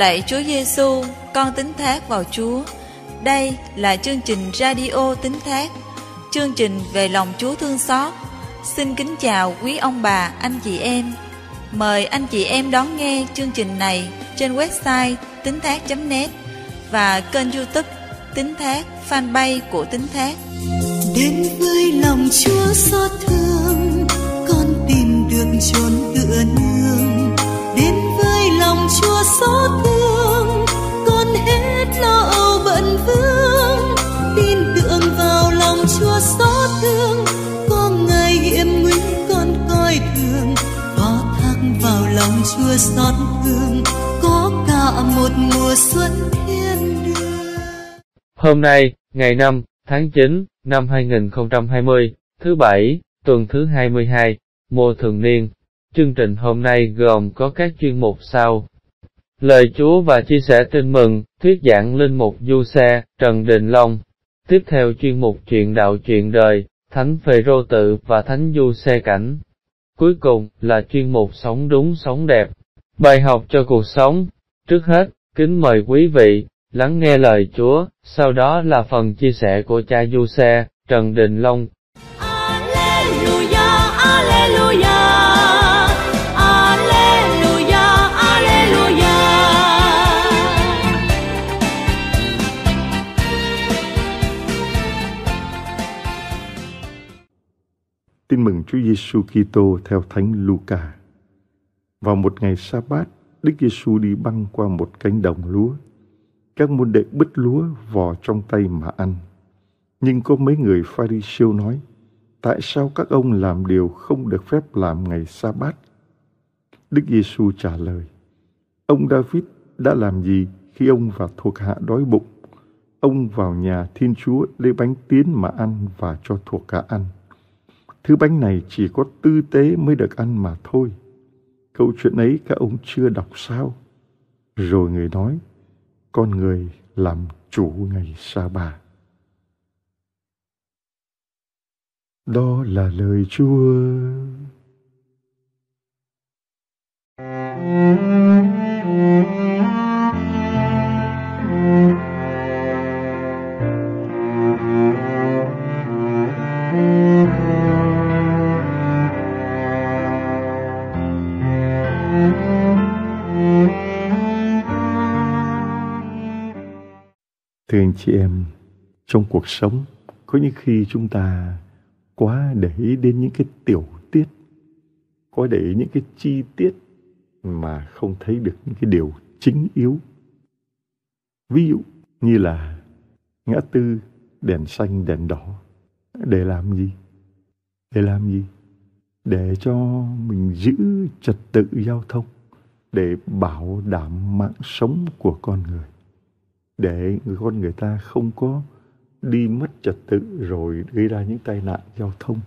Lạy Chúa Giêsu, con tín thác vào Chúa. Đây là chương trình radio tín thác, chương trình về lòng Chúa thương xót. Xin kính chào quý ông bà, anh chị em. Mời anh chị em đón nghe chương trình này trên website tín thác.net và kênh youtube tín thác fanpage của tín thác. Đến với lòng Chúa xót thương, con tìm được chốn tựa nương. Đến với lòng Chúa xót thương, con hết lo âu bận vương. Tin tưởng vào lòng Chúa xót thương, có ngày hiểm nguy con coi thường. Phó thác vào lòng Chúa xót thương, có cả một mùa xuân thiên đường. Hôm nay, ngày 5, tháng 9, năm 2020, thứ Bảy, tuần thứ 22, mùa thường niên. Chương trình hôm nay gồm có các chuyên mục sau. Lời Chúa và chia sẻ tin mừng, thuyết giảng linh mục du xe, Trần Đình Long. Tiếp theo chuyên mục chuyện đạo chuyện đời, Thánh Phê Rô Tự và Thánh Du Xe Cảnh. Cuối cùng là chuyên mục sống đúng sống đẹp, bài học cho cuộc sống. Trước hết, kính mời quý vị, lắng nghe lời Chúa, sau đó là phần chia sẻ của cha Du Xe, Trần Đình Long. Alleluia, Tin mừng Chúa Giêsu Kitô theo Thánh Luca. Vào một ngày sa bát, Đức Giêsu đi băng qua một cánh đồng lúa. Các môn đệ bứt lúa vò trong tay mà ăn. Nhưng có mấy người pha ri siêu nói, tại sao các ông làm điều không được phép làm ngày sa bát? Đức Giêsu trả lời, ông David đã làm gì khi ông và thuộc hạ đói bụng? Ông vào nhà Thiên Chúa lấy bánh tiến mà ăn và cho thuộc hạ ăn. Thứ bánh này chỉ có tư tế mới được ăn mà thôi. Câu chuyện ấy các ông chưa đọc sao? Rồi người nói, con người làm chủ ngày sa bà. Đó là lời Chúa. Thưa anh chị em, trong cuộc sống có những khi chúng ta quá để ý đến những cái tiểu tiết, quá để ý những cái chi tiết mà không thấy được những cái điều chính yếu. Ví dụ như là ngã tư đèn xanh đèn đỏ để làm gì? Để làm gì? Để cho mình giữ trật tự giao thông, để bảo đảm mạng sống của con người để người con người ta không có đi mất trật tự rồi gây ra những tai nạn giao thông.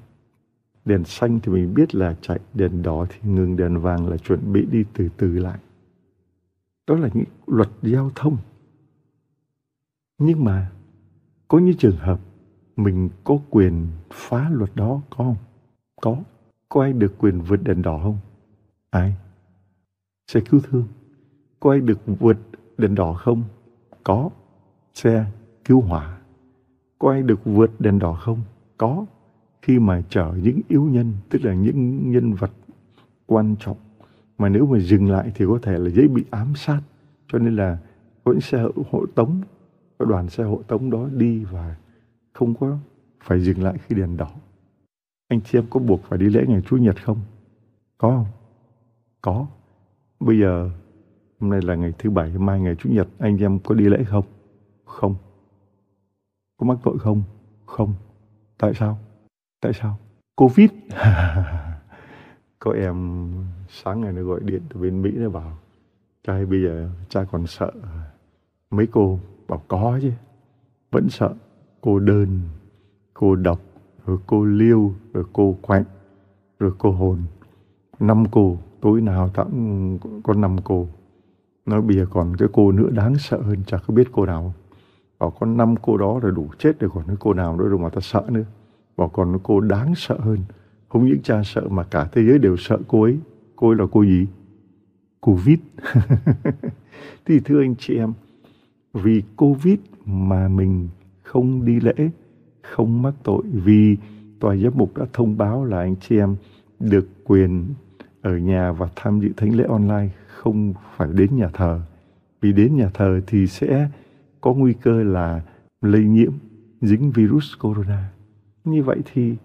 Đèn xanh thì mình biết là chạy, đèn đỏ thì ngừng, đèn vàng là chuẩn bị đi từ từ lại. Đó là những luật giao thông. Nhưng mà có những trường hợp mình có quyền phá luật đó có không? Có. Có ai được quyền vượt đèn đỏ không? Ai? Xe cứu thương. Có ai được vượt đèn đỏ không? Có. Xe cứu hỏa. Có ai được vượt đèn đỏ không? Có. Khi mà chở những yếu nhân, tức là những nhân vật quan trọng, mà nếu mà dừng lại thì có thể là dễ bị ám sát. Cho nên là có những xe hộ tống, có đoàn xe hộ tống đó đi và không có phải dừng lại khi đèn đỏ. Anh chị em có buộc phải đi lễ ngày Chủ nhật không? Có không? Có. Bây giờ Hôm nay là ngày thứ bảy, mai ngày Chủ nhật, anh em có đi lễ không? Không. Có mắc tội không? Không. Tại sao? Tại sao? Covid. có em sáng ngày nó gọi điện từ bên Mỹ nó bảo trai bây giờ cha còn sợ mấy cô bảo có chứ vẫn sợ cô đơn cô độc rồi cô liêu rồi cô quạnh rồi cô hồn năm cô tối nào cũng có năm cô nói bìa còn cái cô nữa đáng sợ hơn chả có biết cô nào. Bảo con năm cô đó là đủ chết rồi còn cái cô nào nữa rồi mà ta sợ nữa. Bảo còn cái cô đáng sợ hơn. Không những cha sợ mà cả thế giới đều sợ cô ấy. Cô ấy là cô gì? Covid. thì thưa anh chị em, vì Covid mà mình không đi lễ, không mắc tội vì tòa giám mục đã thông báo là anh chị em được quyền ở nhà và tham dự thánh lễ online không phải đến nhà thờ. Vì đến nhà thờ thì sẽ có nguy cơ là lây nhiễm dính virus corona. Như vậy thì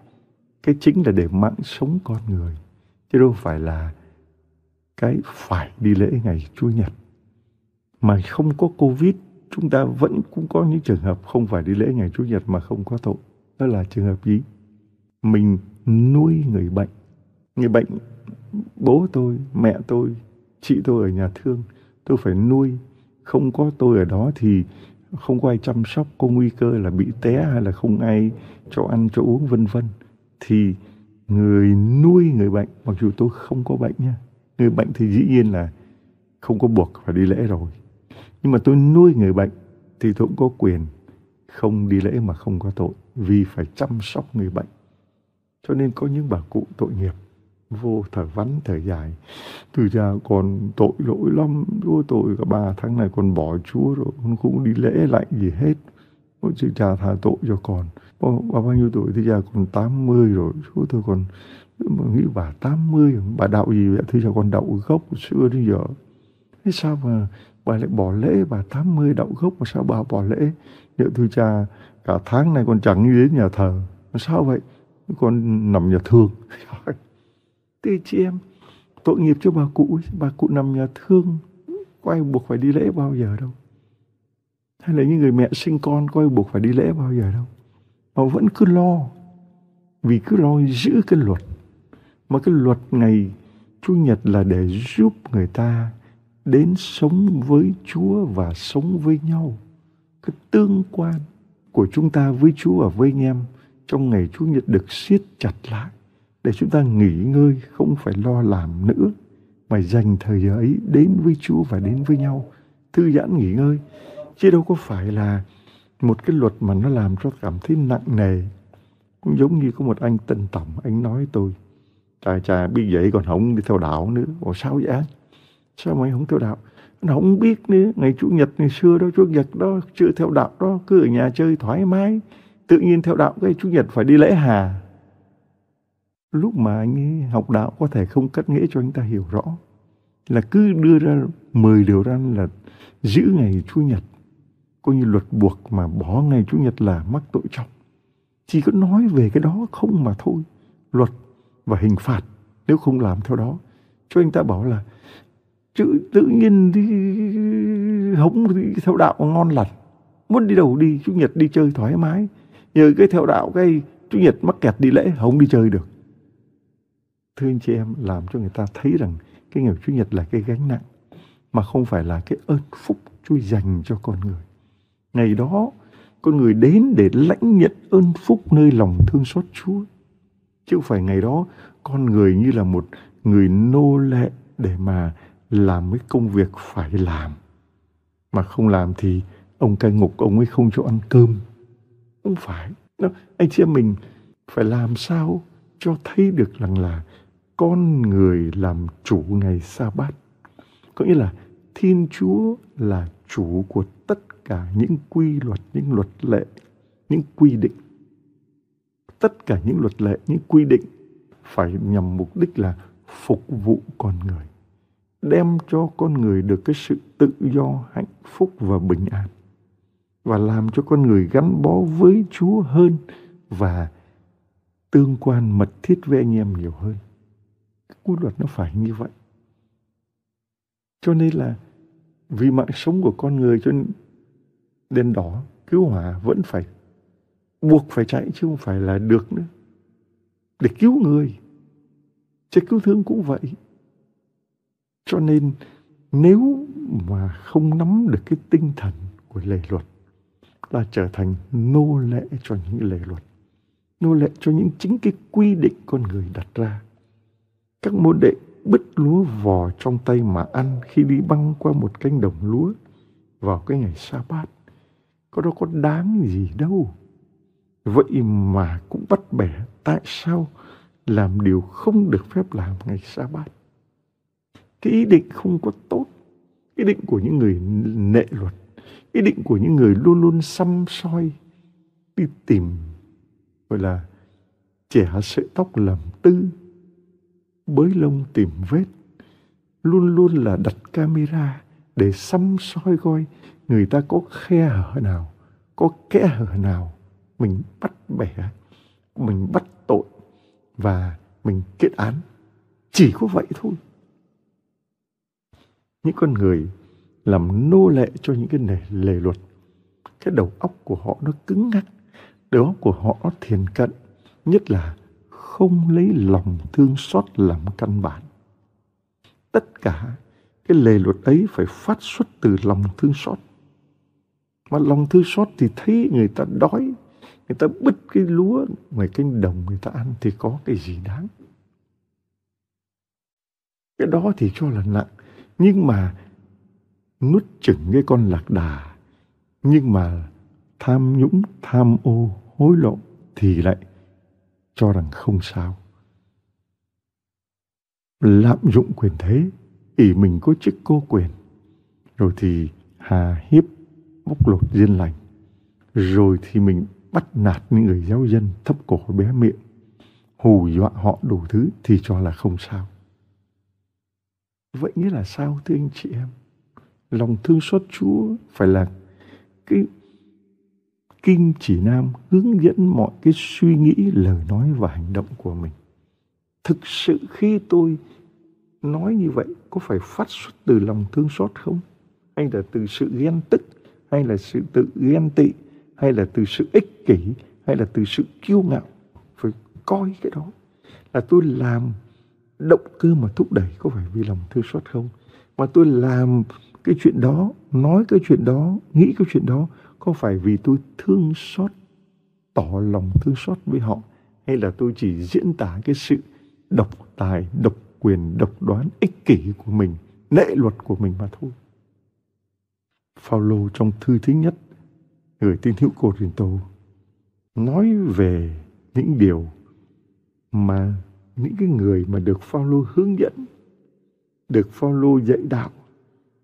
cái chính là để mạng sống con người, chứ đâu phải là cái phải đi lễ ngày chủ Nhật. Mà không có Covid, chúng ta vẫn cũng có những trường hợp không phải đi lễ ngày chủ Nhật mà không có tội. Đó là trường hợp gì? Mình nuôi người bệnh người bệnh bố tôi, mẹ tôi, chị tôi ở nhà thương, tôi phải nuôi. Không có tôi ở đó thì không có ai chăm sóc, có nguy cơ là bị té hay là không ai cho ăn, cho uống, vân vân. Thì người nuôi người bệnh, mặc dù tôi không có bệnh nha, người bệnh thì dĩ nhiên là không có buộc phải đi lễ rồi. Nhưng mà tôi nuôi người bệnh thì tôi cũng có quyền không đi lễ mà không có tội, vì phải chăm sóc người bệnh. Cho nên có những bà cụ tội nghiệp vô thở vắn thở dài. Từ cha còn tội lỗi lắm chúa tội cả ba tháng này còn bỏ chúa rồi con cũng đi lễ lạnh gì hết. Ôi chứ cha tha tội cho con. Bà, bà bao nhiêu tuổi? Thì cha còn 80 rồi. Chúa tôi còn mà nghĩ bà 80 bà đạo gì vậy? Thưa cha còn đạo gốc xưa đến giờ. Thế sao mà bà lại bỏ lễ bà 80 đạo gốc? Mà sao bà bỏ lễ? Liệu thưa cha cả tháng này con chẳng đi đến nhà thờ. Sao vậy? Con nằm nhà thương. Thế chị em, tội nghiệp cho bà cụ bà cụ nằm nhà thương, có ai buộc phải đi lễ bao giờ đâu. Hay là những người mẹ sinh con, có ai buộc phải đi lễ bao giờ đâu. Họ vẫn cứ lo, vì cứ lo giữ cái luật. Mà cái luật ngày chủ nhật là để giúp người ta đến sống với chúa và sống với nhau. Cái tương quan của chúng ta với chúa và với anh em trong ngày chủ nhật được siết chặt lại để chúng ta nghỉ ngơi, không phải lo làm nữa, mà dành thời giờ ấy đến với Chúa và đến với nhau, thư giãn nghỉ ngơi. Chứ đâu có phải là một cái luật mà nó làm cho cảm thấy nặng nề. Cũng giống như có một anh tân tổng anh nói tôi chà chà biết vậy còn không đi theo đạo nữa. Ủa, sao vậy anh? Sao mà anh không theo đạo? Nó không biết nữa. Ngày chủ nhật ngày xưa đó, chủ nhật đó, chưa theo đạo đó, cứ ở nhà chơi thoải mái, tự nhiên theo đạo cái chủ nhật phải đi lễ hà lúc mà anh ấy học đạo có thể không cắt nghĩa cho anh ta hiểu rõ, là cứ đưa ra 10 điều răn là giữ ngày Chủ nhật, coi như luật buộc mà bỏ ngày Chủ nhật là mắc tội trọng chỉ có nói về cái đó không mà thôi, luật và hình phạt nếu không làm theo đó. Cho anh ta bảo là chữ tự nhiên đi hống đi theo đạo ngon lành, muốn đi đâu đi chủ nhật đi chơi thoải mái, nhờ cái theo đạo cái chủ nhật mắc kẹt đi lễ không đi chơi được thưa anh chị em làm cho người ta thấy rằng cái ngày Chủ nhật là cái gánh nặng, mà không phải là cái ơn phúc Chúa dành cho con người. Ngày đó, con người đến để lãnh nhận ơn phúc nơi lòng thương xót Chúa. Chứ không phải ngày đó, con người như là một người nô lệ để mà làm cái công việc phải làm. Mà không làm thì ông cai ngục ông ấy không cho ăn cơm. Không phải. Anh chị em mình phải làm sao cho thấy được rằng là con người làm chủ ngày sa bát có nghĩa là thiên chúa là chủ của tất cả những quy luật, những luật lệ, những quy định. Tất cả những luật lệ, những quy định phải nhằm mục đích là phục vụ con người, đem cho con người được cái sự tự do, hạnh phúc và bình an, và làm cho con người gắn bó với chúa hơn và tương quan mật thiết với anh em nhiều hơn quy luật nó phải như vậy. Cho nên là vì mạng sống của con người cho nên đèn đỏ cứu hỏa vẫn phải buộc phải chạy chứ không phải là được nữa. Để cứu người, sẽ cứu thương cũng vậy. Cho nên nếu mà không nắm được cái tinh thần của lề luật là trở thành nô lệ cho những lề luật, nô lệ cho những chính cái quy định con người đặt ra các môn đệ bứt lúa vò trong tay mà ăn khi đi băng qua một cánh đồng lúa, vào cái ngày sa bát. Có đâu có đáng gì đâu. Vậy mà cũng bắt bẻ, tại sao làm điều không được phép làm ngày sa bát. cái ý định không có tốt, ý định của những người nệ luật, ý định của những người luôn luôn xăm soi, đi tìm, gọi là, trẻ sợi tóc làm tư bới lông tìm vết. Luôn luôn là đặt camera để xăm soi coi người ta có khe hở nào, có kẽ hở nào. Mình bắt bẻ, mình bắt tội và mình kết án. Chỉ có vậy thôi. Những con người làm nô lệ cho những cái nề, lề luật, cái đầu óc của họ nó cứng ngắc, đầu óc của họ nó thiền cận, nhất là không lấy lòng thương xót làm căn bản. Tất cả cái lề luật ấy phải phát xuất từ lòng thương xót. Mà lòng thương xót thì thấy người ta đói, người ta bứt cái lúa, ngoài cánh đồng người ta ăn thì có cái gì đáng? Cái đó thì cho là nặng, nhưng mà nuốt chửng cái con lạc đà, nhưng mà tham nhũng, tham ô, hối lộ thì lại cho rằng không sao. Lạm dụng quyền thế, ỷ mình có chức cô quyền. Rồi thì hà hiếp bóc lột diên lành. Rồi thì mình bắt nạt những người giáo dân thấp cổ bé miệng. Hù dọa họ đủ thứ thì cho là không sao. Vậy nghĩa là sao thưa anh chị em? Lòng thương xót chúa phải là cái kim chỉ nam hướng dẫn mọi cái suy nghĩ, lời nói và hành động của mình. Thực sự khi tôi nói như vậy, có phải phát xuất từ lòng thương xót không? Hay là từ sự ghen tức, hay là sự tự ghen tị, hay là từ sự ích kỷ, hay là từ sự kiêu ngạo? Phải coi cái đó là tôi làm động cơ mà thúc đẩy có phải vì lòng thương xót không? Mà tôi làm cái chuyện đó, nói cái chuyện đó, nghĩ cái chuyện đó có phải vì tôi thương xót tỏ lòng thương xót với họ hay là tôi chỉ diễn tả cái sự độc tài độc quyền độc đoán ích kỷ của mình lệ luật của mình mà thôi? Phaolô trong thư thứ nhất người tin hữu Cô Rìn Tô nói về những điều mà những cái người mà được Phaolô hướng dẫn, được Phaolô dạy đạo,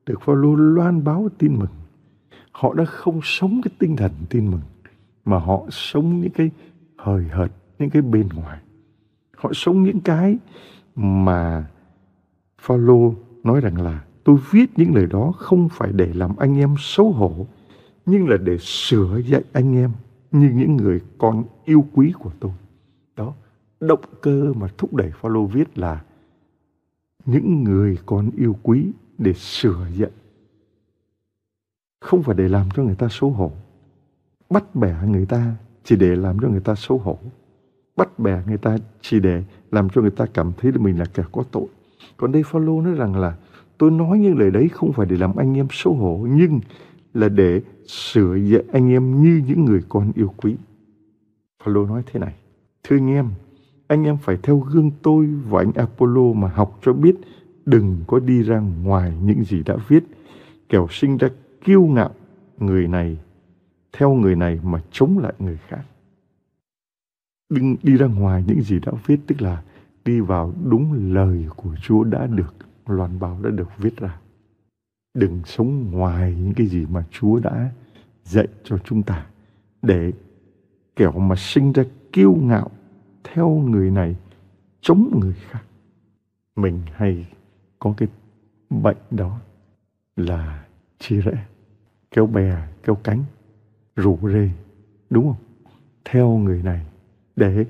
được Phaolô loan báo tin mừng, họ đã không sống cái tinh thần tin mừng mà họ sống những cái hời hợt, những cái bên ngoài. Họ sống những cái mà Phaolô nói rằng là tôi viết những lời đó không phải để làm anh em xấu hổ nhưng là để sửa dạy anh em như những người con yêu quý của tôi. Đó, động cơ mà thúc đẩy Phaolô viết là những người con yêu quý để sửa dạy. Không phải để làm cho người ta xấu hổ. Bắt bẻ người ta chỉ để làm cho người ta xấu hổ. Bắt bẻ người ta chỉ để làm cho người ta cảm thấy là mình là kẻ có tội. Còn đây Phaolô nói rằng là tôi nói những lời đấy không phải để làm anh em xấu hổ nhưng là để sửa dạy anh em như những người con yêu quý. Phaolô nói thế này: Thưa anh em, anh em phải theo gương tôi và anh Apollo mà học cho biết đừng có đi ra ngoài những gì đã viết, kẻo sinh ra kiêu ngạo người này theo người này mà chống lại người khác. Đừng đi ra ngoài những gì đã viết tức là đi vào đúng lời của Chúa đã được loan báo đã được viết ra. Đừng sống ngoài những cái gì mà Chúa đã dạy cho chúng ta để kẻo mà sinh ra kiêu ngạo theo người này chống người khác. Mình hay có cái bệnh đó là chia rẽ, kéo bè, kéo cánh, rủ rê, đúng không? Theo người này để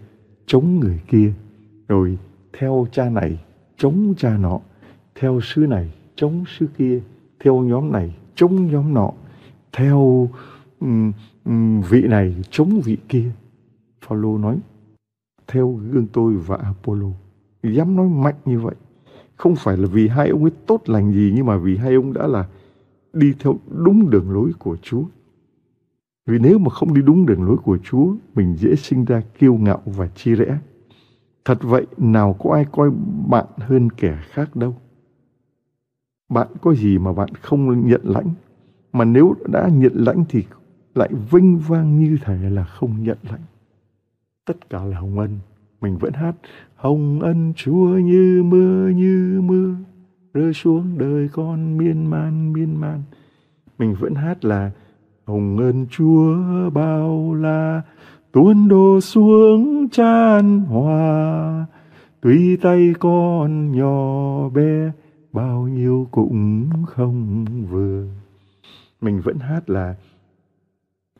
chống người kia, rồi theo cha này chống cha nọ, theo sư này chống sư kia, theo nhóm này chống nhóm nọ, theo um, um, vị này chống vị kia. Phaolô nói theo gương tôi và Apollo. Dám nói mạnh như vậy. Không phải là vì hai ông ấy tốt lành gì nhưng mà vì hai ông đã là đi theo đúng đường lối của Chúa. Vì nếu mà không đi đúng đường lối của Chúa, mình dễ sinh ra kiêu ngạo và chi rẽ. Thật vậy, nào có ai coi bạn hơn kẻ khác đâu. Bạn có gì mà bạn không nhận lãnh. Mà nếu đã nhận lãnh thì lại vinh vang như thể là không nhận lãnh tất cả là hồng ân mình vẫn hát hồng ân chúa như mưa như mưa rơi xuống đời con miên man miên man. Mình vẫn hát là, hồng ơn chúa bao la, tuôn đổ xuống chan hòa tuy tay con nhỏ bé, bao nhiêu cũng không vừa. Mình vẫn hát là,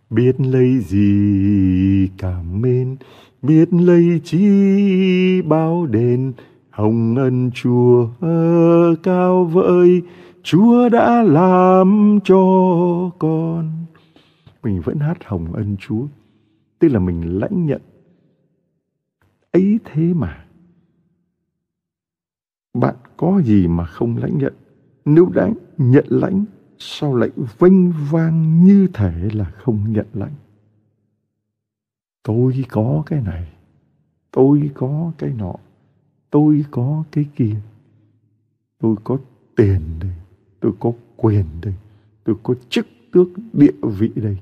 biết lấy gì cảm mến, biết lấy chi bao đền hồng ân chúa cao vợi chúa đã làm cho con. Mình vẫn hát hồng ân chúa, tức là mình lãnh nhận. Ấy thế mà, bạn có gì mà không lãnh nhận? Nếu đã nhận lãnh, sao lại vênh vang như thể là không nhận lãnh? Tôi có cái này, tôi có cái nọ tôi có cái kia tôi có tiền đây tôi có quyền đây tôi có chức tước địa vị đây.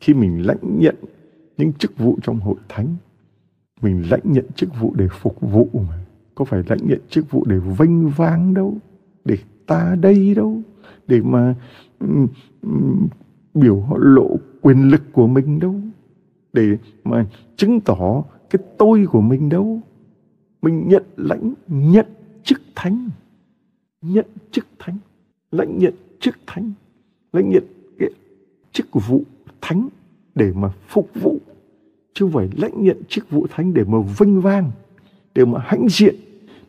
Khi mình lãnh nhận những chức vụ trong hội thánh mình lãnh nhận chức vụ để phục vụ mà có phải lãnh nhận chức vụ để vênh vang đâu để ta đây đâu để mà um, um, biểu lộ quyền lực của mình đâu để mà chứng tỏ cái tôi của mình đâu? Mình nhận lãnh nhận chức thánh. Nhận chức thánh. Lãnh nhận chức thánh. Lãnh nhận cái chức vụ thánh để mà phục vụ. Chứ không phải lãnh nhận chức vụ thánh để mà vinh vang, để mà hãnh diện,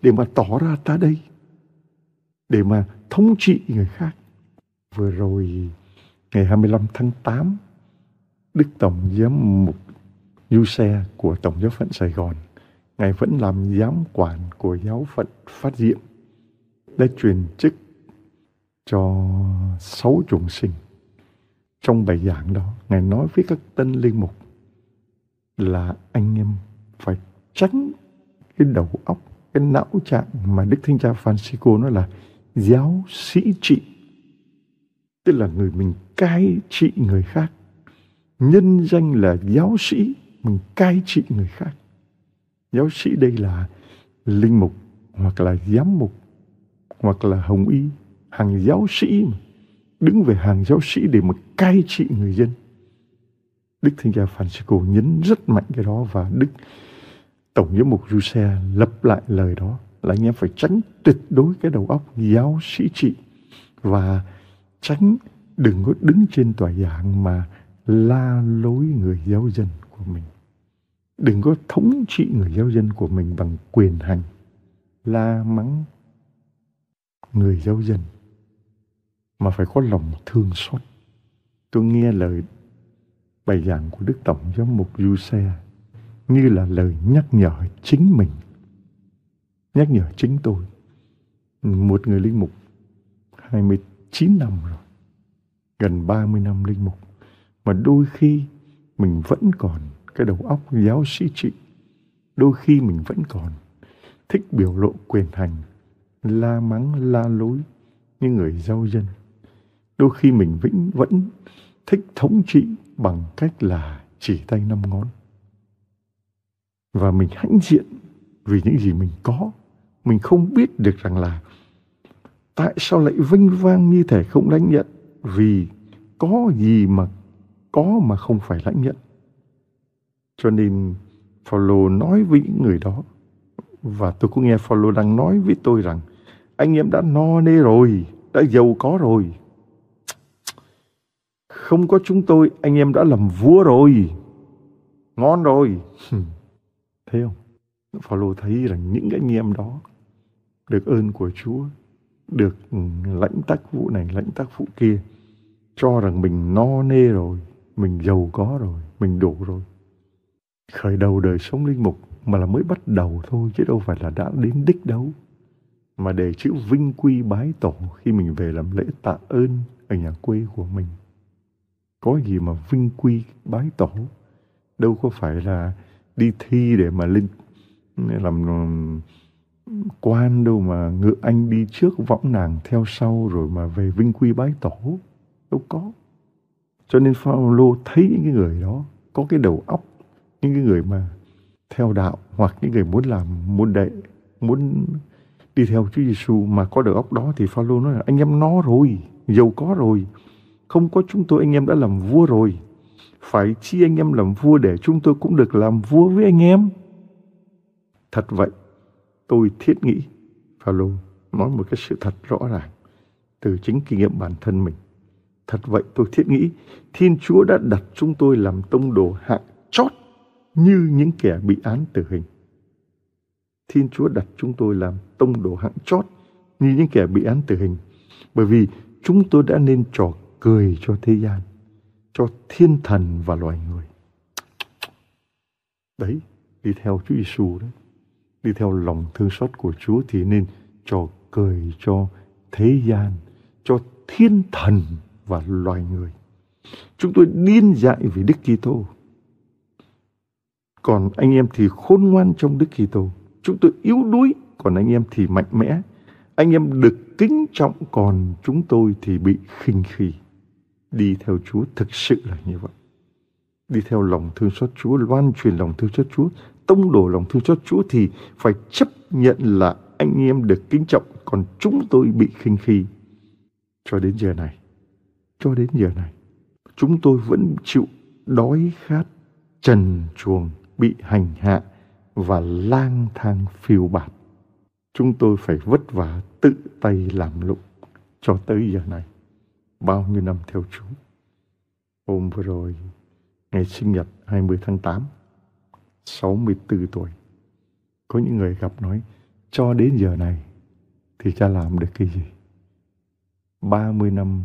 để mà tỏ ra ta đây, để mà thống trị người khác. Vừa rồi, ngày 25 tháng 8 Đức Tổng Giám mục Du Xe của Tổng giáo phận Sài Gòn Ngài vẫn làm giám quản của giáo phận phát diệm đã truyền chức cho sáu chúng sinh. Trong bài giảng đó, Ngài nói với các tân linh mục là anh em phải tránh cái đầu óc, cái não trạng mà Đức Thánh Cha Francisco nói là giáo sĩ trị. Tức là người mình cai trị người khác. Nhân danh là giáo sĩ, mình cai trị người khác giáo sĩ đây là linh mục hoặc là giám mục hoặc là hồng y, hàng giáo sĩ mà. Đứng về hàng giáo sĩ để mà cai trị người dân. Đức thánh cha francisco nhấn rất mạnh cái đó và đức tổng giám mục Giuse lập lại lời đó là anh em phải tránh tuyệt đối cái đầu óc giáo sĩ trị và tránh đừng có đứng trên tòa giảng mà la lối người giáo dân của mình. Đừng có thống trị người giáo dân của mình bằng quyền hành, la mắng người giáo dân, mà phải có lòng thương xót. Tôi nghe lời bài giảng của Đức Tổng giám mục Du Xe như là lời nhắc nhở chính mình, nhắc nhở chính tôi. Một người linh mục 29 năm rồi, gần 30 năm linh mục, mà đôi khi mình vẫn còn cái đầu óc giáo sĩ trị đôi khi mình vẫn còn thích biểu lộ quyền hành, la mắng, la lối như người giao dân. Đôi khi mình vẫn vẫn thích thống trị bằng cách là chỉ tay năm ngón. Và mình hãnh diện vì những gì mình có. Mình không biết được rằng là tại sao lại vinh vang như thể không lãnh nhận. Vì có gì mà có mà không phải lãnh nhận cho nên Paulo nói với những người đó và tôi cũng nghe Paulo đang nói với tôi rằng anh em đã no nê rồi, đã giàu có rồi. Không có chúng tôi, anh em đã làm vua rồi. Ngon rồi. Thấy không? Paulo thấy rằng những anh em đó được ơn của Chúa, được ừ, lãnh tác vụ này, lãnh tác vụ kia, cho rằng mình no nê rồi, mình giàu có rồi, mình đủ rồi khởi đầu đời sống linh mục mà là mới bắt đầu thôi, chứ đâu phải là đã đến đích đâu. Mà để chữ vinh quy bái tổ khi mình về làm lễ tạ ơn ở nhà quê của mình. Có gì mà vinh quy bái tổ? Đâu có phải là đi thi để mà lên, làm quan đâu mà ngựa anh đi trước võng nàng theo sau rồi mà về vinh quy bái tổ. Đâu có. Cho nên Phaolô thấy những cái người đó có cái đầu óc những cái người mà theo đạo hoặc những người muốn làm muốn đệ muốn đi theo Chúa Giêsu mà có được óc đó thì Phaolô nói là anh em nó rồi, giàu có rồi. Không có chúng tôi anh em đã làm vua rồi. Phải chi anh em làm vua để chúng tôi cũng được làm vua với anh em. Thật vậy, tôi thiết nghĩ Phaolô nói một cái sự thật rõ ràng từ chính kinh nghiệm bản thân mình. Thật vậy tôi thiết nghĩ Thiên Chúa đã đặt chúng tôi làm tông đồ hạng chót như những kẻ bị án tử hình. Thiên Chúa đặt chúng tôi làm tông đồ hạng chót như những kẻ bị án tử hình. Bởi vì chúng tôi đã nên trò cười cho thế gian, cho thiên thần và loài người. Đấy, đi theo Chúa Giêsu đấy. Đi theo lòng thương xót của Chúa thì nên trò cười cho thế gian, cho thiên thần và loài người. Chúng tôi điên dại vì Đức Kitô. Còn anh em thì khôn ngoan trong Đức Kitô. Chúng tôi yếu đuối, còn anh em thì mạnh mẽ. Anh em được kính trọng, còn chúng tôi thì bị khinh khi. Đi theo Chúa thực sự là như vậy. Đi theo lòng thương xót Chúa, loan truyền lòng thương xót Chúa, tông đổ lòng thương xót Chúa thì phải chấp nhận là anh em được kính trọng, còn chúng tôi bị khinh khi. Cho đến giờ này, cho đến giờ này, chúng tôi vẫn chịu đói khát, trần chuồng, bị hành hạ và lang thang phiêu bạt. Chúng tôi phải vất vả tự tay làm lụng cho tới giờ này. Bao nhiêu năm theo Chúa. Hôm vừa rồi, ngày sinh nhật 20 tháng 8, 64 tuổi. Có những người gặp nói, cho đến giờ này thì cha làm được cái gì? 30 năm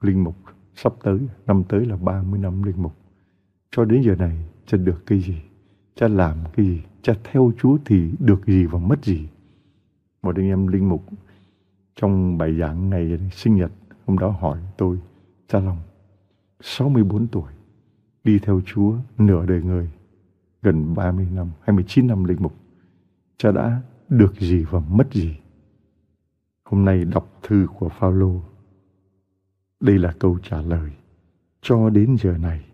linh mục sắp tới, năm tới là 30 năm linh mục. Cho đến giờ này cha được cái gì? Cha làm cái gì? Cha theo Chúa thì được gì và mất gì? Một anh em linh mục trong bài giảng ngày sinh nhật hôm đó hỏi tôi, cha Long, 64 tuổi, đi theo Chúa nửa đời người, gần 30 năm, 29 năm linh mục. Cha đã được gì và mất gì? Hôm nay đọc thư của Phaolô. Đây là câu trả lời. Cho đến giờ này,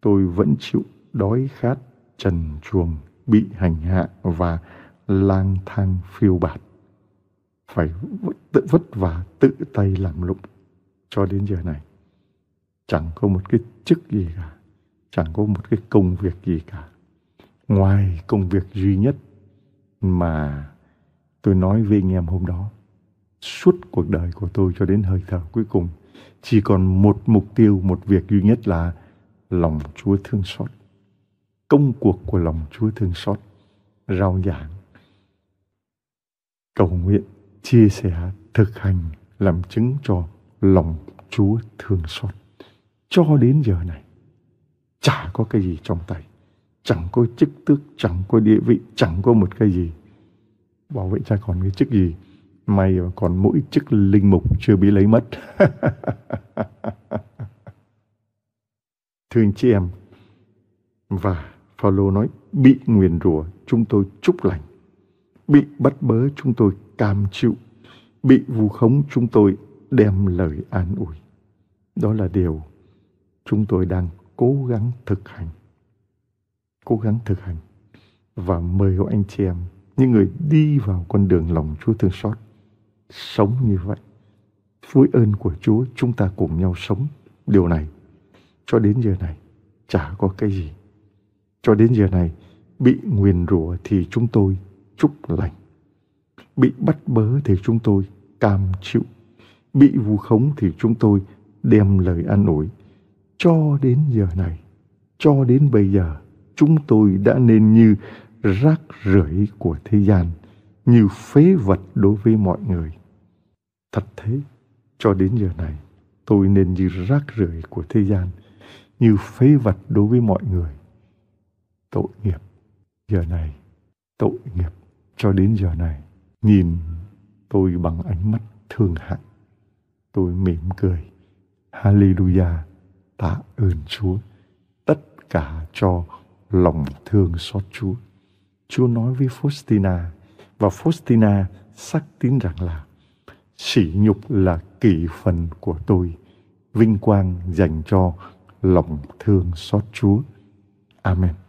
tôi vẫn chịu đói khát, trần chuồng, bị hành hạ và lang thang phiêu bạt. Phải tự vất vả, tự tay làm lụng cho đến giờ này. Chẳng có một cái chức gì cả, chẳng có một cái công việc gì cả. Ngoài công việc duy nhất mà tôi nói với anh em hôm đó suốt cuộc đời của tôi cho đến hơi thở cuối cùng chỉ còn một mục tiêu một việc duy nhất là lòng chúa thương xót công cuộc của lòng chúa thương xót, rao giảng. Cầu nguyện, chia sẻ, thực hành, làm chứng cho lòng chúa thương xót. Cho đến giờ này, chả có cái gì trong tay. Chẳng có chức tước, chẳng có địa vị, chẳng có một cái gì. Bảo vệ cha còn cái chức gì? May còn mỗi chức linh mục chưa bị lấy mất. Thưa anh chị em, và Phaolô nói, bị nguyền rủa, chúng tôi chúc lành. Bị bắt bớ, chúng tôi cam chịu. Bị vu khống, chúng tôi đem lời an ủi. Đó là điều chúng tôi đang cố gắng thực hành. Cố gắng thực hành. Và mời gọi anh chị em, những người đi vào con đường lòng Chúa thương xót, sống như vậy. Với ơn của Chúa, chúng ta cùng nhau sống. Điều này, cho đến giờ này, chả có cái gì cho đến giờ này, bị nguyền rủa thì chúng tôi chúc lành. Bị bắt bớ thì chúng tôi cam chịu. Bị vu khống thì chúng tôi đem lời an ủi. Cho đến giờ này, cho đến bây giờ, chúng tôi đã nên như rác rưởi của thế gian, như phế vật đối với mọi người. Thật thế, cho đến giờ này, tôi nên như rác rưởi của thế gian, như phế vật đối với mọi người tội nghiệp. Giờ này, tội nghiệp cho đến giờ này. Nhìn tôi bằng ánh mắt thương hại. Tôi mỉm cười. Hallelujah. Tạ ơn chúa. Tất cả cho lòng thương xót chúa. Chúa nói với faustina, và faustina xác tín rằng là sỉ nhục là kỷ phần của tôi. Vinh quang dành cho lòng thương xót chúa. Amen.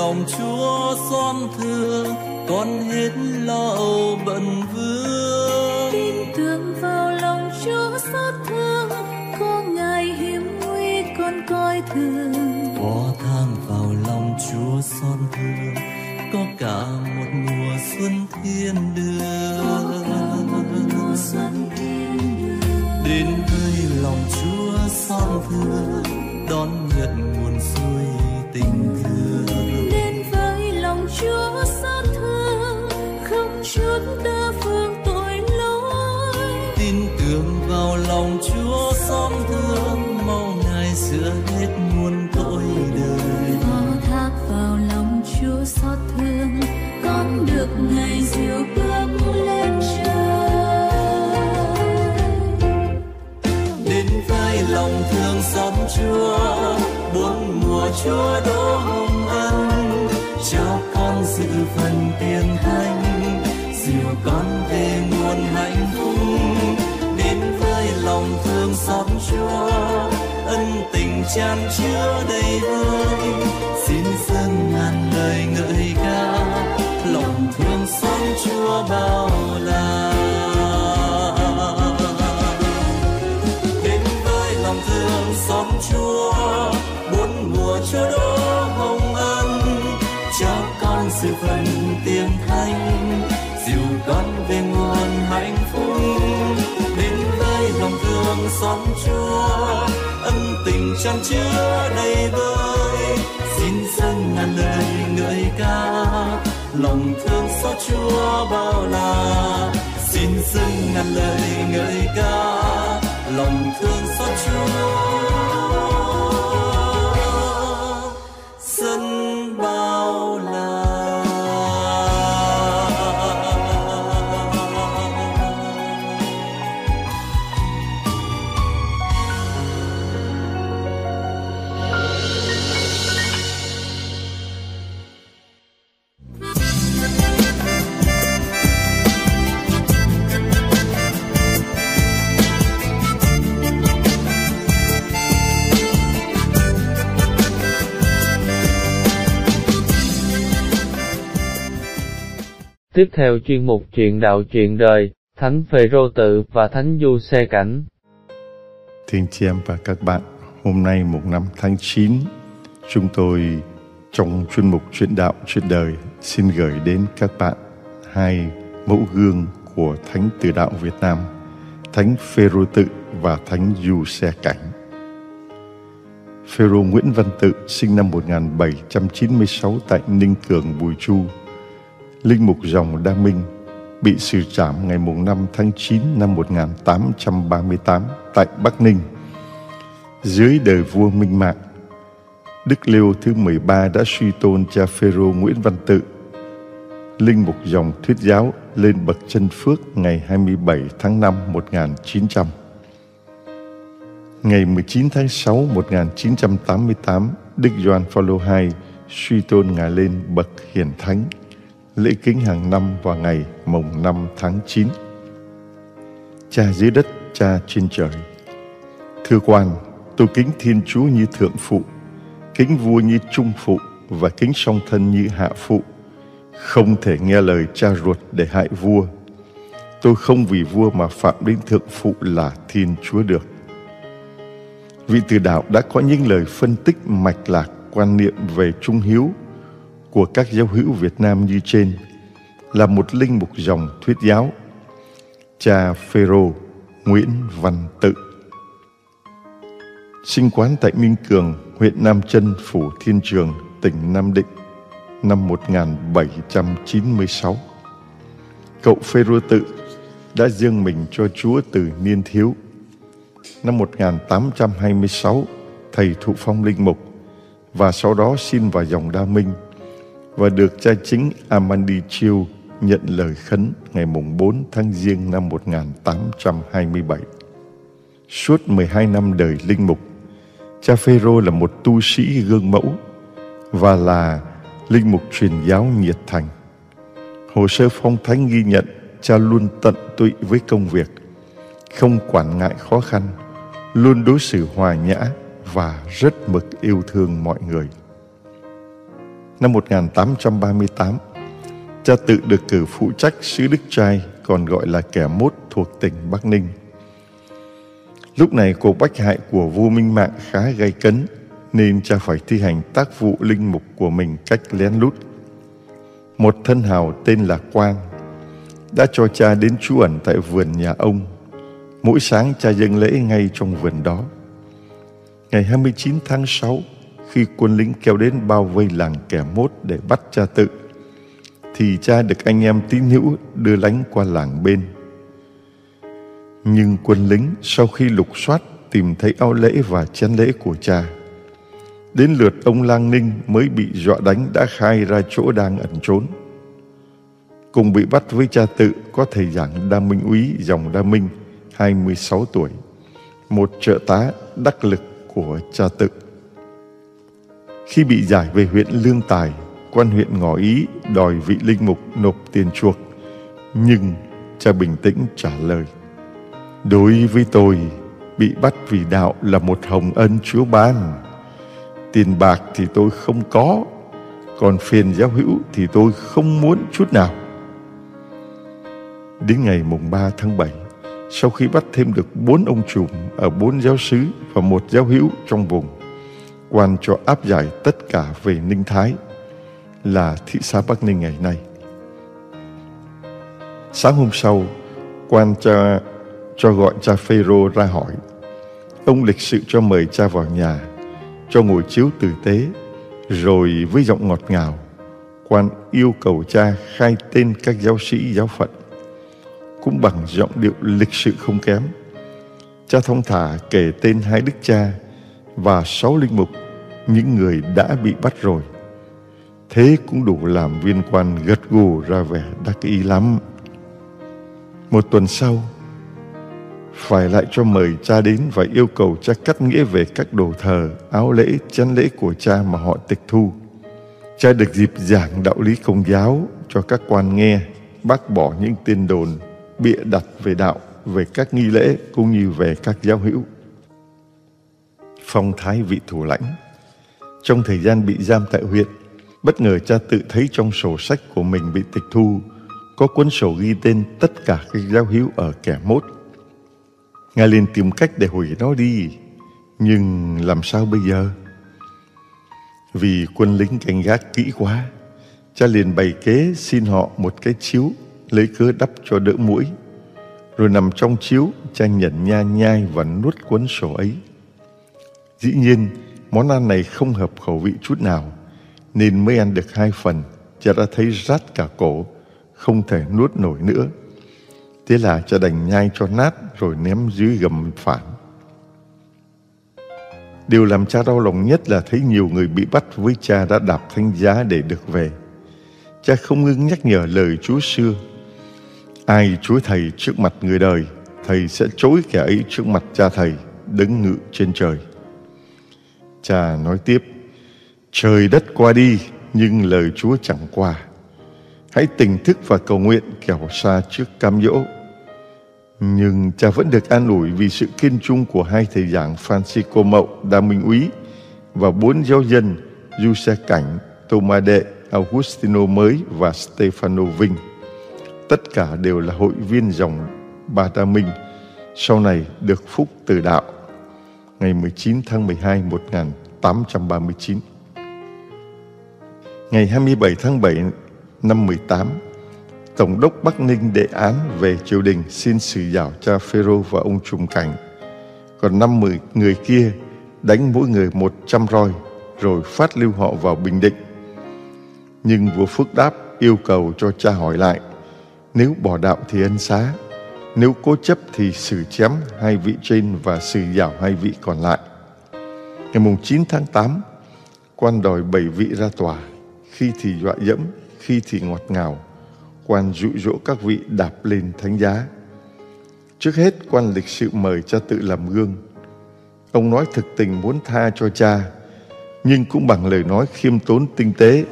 Lòng chúa xót thương con hết lo âu bận vương. Tin tưởng vào lòng chúa xót thương có ngài hiểm nguy con coi thường. Có tham vào lòng chúa xót thương có cả một mùa xuân thiên đường. Đến với lòng chúa xót thương chúa xót thương không chút tơ phương tội lỗi. Tin tưởng vào lòng chúa xót thương mau ngài sửa hết nguồn tội đời. Phó thác vào lòng chúa xót thương con được ngài dìu bước lên trời. Đến với lòng thương xót chúa bốn mùa chúa tràn chứa đầy vơi xin dâng ngàn lời ngợi ca, lòng thương xót chúa bao tràn chứa đầy vơi. Xin dâng ngàn lời ngợi ca, lòng thương xót chúa bao la. Xin dâng ngàn lời ngợi ca, lòng thương xót chúa. Tiếp theo chuyên mục chuyện đạo chuyện đời, Thánh Phêrô tự và Thánh Du xe cảnh. Thiên chị em và các bạn, hôm nay mùng 5 tháng 9, chúng tôi trong chuyên mục chuyện đạo chuyện đời xin gửi đến các bạn hai mẫu gương của Thánh Từ Đạo Việt Nam, Thánh Phêrô Tự và Thánh Du Xe Cảnh. Phêrô Nguyễn Văn Tự sinh năm 1796 tại Ninh Cường, Bùi Chu, linh mục dòng Đa Minh, bị xử trảm ngày 5 tháng 9 năm 1838 tại Bắc Ninh. Dưới đời vua Minh Mạng, Đức Liêu thứ 13 đã suy tôn cha Phêrô Nguyễn Văn Tự, linh mục dòng thuyết giáo lên bậc chân phước ngày 27 tháng 5 1900. Ngày 19 tháng 6 1988, Đức Gioan Phaolô II suy tôn ngài lên bậc hiển thánh lễ kính hàng năm vào ngày mùng 5 tháng 9. Cha dưới đất, cha trên trời. Thưa quan, tôi kính Thiên Chúa như thượng phụ, kính vua như trung phụ và kính song thân như hạ phụ. Không thể nghe lời cha ruột để hại vua. Tôi không vì vua mà phạm đến thượng phụ là Thiên Chúa được. Vị từ đạo đã có những lời phân tích mạch lạc quan niệm về trung hiếu của các giáo hữu Việt Nam như trên là một linh mục dòng thuyết giáo, cha Phêrô Nguyễn Văn Tự. Sinh quán tại Minh Cường, huyện Nam Chân, Phủ Thiên Trường, tỉnh Nam Định năm 1796. Cậu Phêrô Tự đã dâng mình cho Chúa từ niên thiếu. Năm 1826, thầy thụ phong linh mục và sau đó xin vào dòng Đa Minh và được cha chính Amandi Chiêu nhận lời khấn ngày mùng 4 tháng Giêng năm 1827. Suốt 12 năm đời linh mục, cha Phêrô là một tu sĩ gương mẫu và là linh mục truyền giáo nhiệt thành. Hồ sơ phong thánh ghi nhận cha luôn tận tụy với công việc, không quản ngại khó khăn, luôn đối xử hòa nhã và rất mực yêu thương mọi người năm 1838, cha tự được cử phụ trách sứ Đức Trai, còn gọi là kẻ mốt thuộc tỉnh Bắc Ninh. Lúc này cuộc bách hại của vua Minh Mạng khá gay cấn, nên cha phải thi hành tác vụ linh mục của mình cách lén lút. Một thân hào tên là Quang đã cho cha đến trú ẩn tại vườn nhà ông. Mỗi sáng cha dâng lễ ngay trong vườn đó. Ngày 29 tháng 6, khi quân lính kéo đến bao vây làng kẻ mốt để bắt cha tự, thì cha được anh em tín hữu đưa lánh qua làng bên. Nhưng quân lính sau khi lục soát tìm thấy áo lễ và chén lễ của cha. Đến lượt ông Lang Ninh mới bị dọa đánh đã khai ra chỗ đang ẩn trốn. Cùng bị bắt với cha tự có thầy giảng Đa Minh úy dòng Đa Minh, 26 tuổi, một trợ tá đắc lực của cha tự. Khi bị giải về huyện Lương Tài, quan huyện ngỏ ý đòi vị linh mục nộp tiền chuộc, nhưng cha bình tĩnh trả lời. Đối với tôi, bị bắt vì đạo là một hồng ân Chúa ban. Tiền bạc thì tôi không có, còn phiền giáo hữu thì tôi không muốn chút nào. Đến ngày mùng 3 tháng 7, sau khi bắt thêm được bốn ông trùm ở bốn giáo sứ và một giáo hữu trong vùng, quan cho áp giải tất cả về Ninh Thái, là thị xã Bắc Ninh ngày nay. Sáng hôm sau, quan cha cho gọi cha Phêrô ra hỏi. Ông lịch sự cho mời cha vào nhà, cho ngồi chiếu tử tế, rồi với giọng ngọt ngào, quan yêu cầu cha khai tên các giáo sĩ giáo phận cũng bằng giọng điệu lịch sự không kém. Cha thông thả kể tên hai đức cha và sáu linh mục, những người đã bị bắt rồi. Thế cũng đủ làm viên quan gật gù ra vẻ đắc ý lắm. Một tuần sau, phải lại cho mời cha đến và yêu cầu cha cắt nghĩa về các đồ thờ, áo lễ, chén lễ của cha mà họ tịch thu. Cha được dịp giảng đạo lý công giáo cho các quan nghe, bác bỏ những tin đồn bịa đặt về đạo, về các nghi lễ cũng như về các giáo hữu. Phong thái vị thủ lãnh Trong thời gian bị giam tại huyện, bất ngờ cha tự thấy trong sổ sách của mình bị tịch thu có cuốn sổ ghi tên tất cả các giáo hữu ở kẻ mốt. Ngài liền tìm cách để hủy nó đi, nhưng làm sao bây giờ? Vì quân lính canh gác kỹ quá, cha liền bày kế xin họ một cái chiếu lấy cớ đắp cho đỡ mũi. Rồi nằm trong chiếu, cha nhận nha nhai và nuốt cuốn sổ ấy. Dĩ nhiên, món ăn này không hợp khẩu vị chút nào, nên mới ăn được hai phần, cha đã thấy rát cả cổ, không thể nuốt nổi nữa. Thế là cha đành nhai cho nát rồi ném dưới gầm phản. Điều làm cha đau lòng nhất là thấy nhiều người bị bắt với cha đã đạp thanh giá để được về. Cha không ngưng nhắc nhở lời Chúa xưa Ai chúa thầy trước mặt người đời, thầy sẽ chối kẻ ấy trước mặt cha thầy, đứng ngự trên trời. Cha nói tiếp, trời đất qua đi, nhưng lời Chúa chẳng qua. Hãy tỉnh thức và cầu nguyện kẻo xa trước cam dỗ. Nhưng cha vẫn được an ủi vì sự kiên trung của hai thầy giảng Francisco Mậu, Đa Minh Úy và bốn giáo dân Giuse Cảnh, Thomas Đệ, Augustino Mới và Stefano Vinh tất cả đều là hội viên dòng Ba Ta Minh, sau này được phúc từ đạo, ngày 19 tháng 12 1839. Ngày 27 tháng 7 năm 18, Tổng đốc Bắc Ninh đệ án về triều đình xin xử giảo cha Phêrô và ông Trùm Cảnh. Còn năm mười người kia đánh mỗi người một trăm roi rồi phát lưu họ vào Bình Định. Nhưng vua Phước đáp yêu cầu cho cha hỏi lại nếu bỏ đạo thì ân xá, nếu cố chấp thì xử chém hai vị trên và xử giảo hai vị còn lại. Ngày mùng 9 tháng 8, quan đòi bảy vị ra tòa, khi thì dọa dẫm, khi thì ngọt ngào. Quan dụ dỗ các vị đạp lên thánh giá. Trước hết, quan lịch sự mời cha tự làm gương. Ông nói thực tình muốn tha cho cha, nhưng cũng bằng lời nói khiêm tốn tinh tế.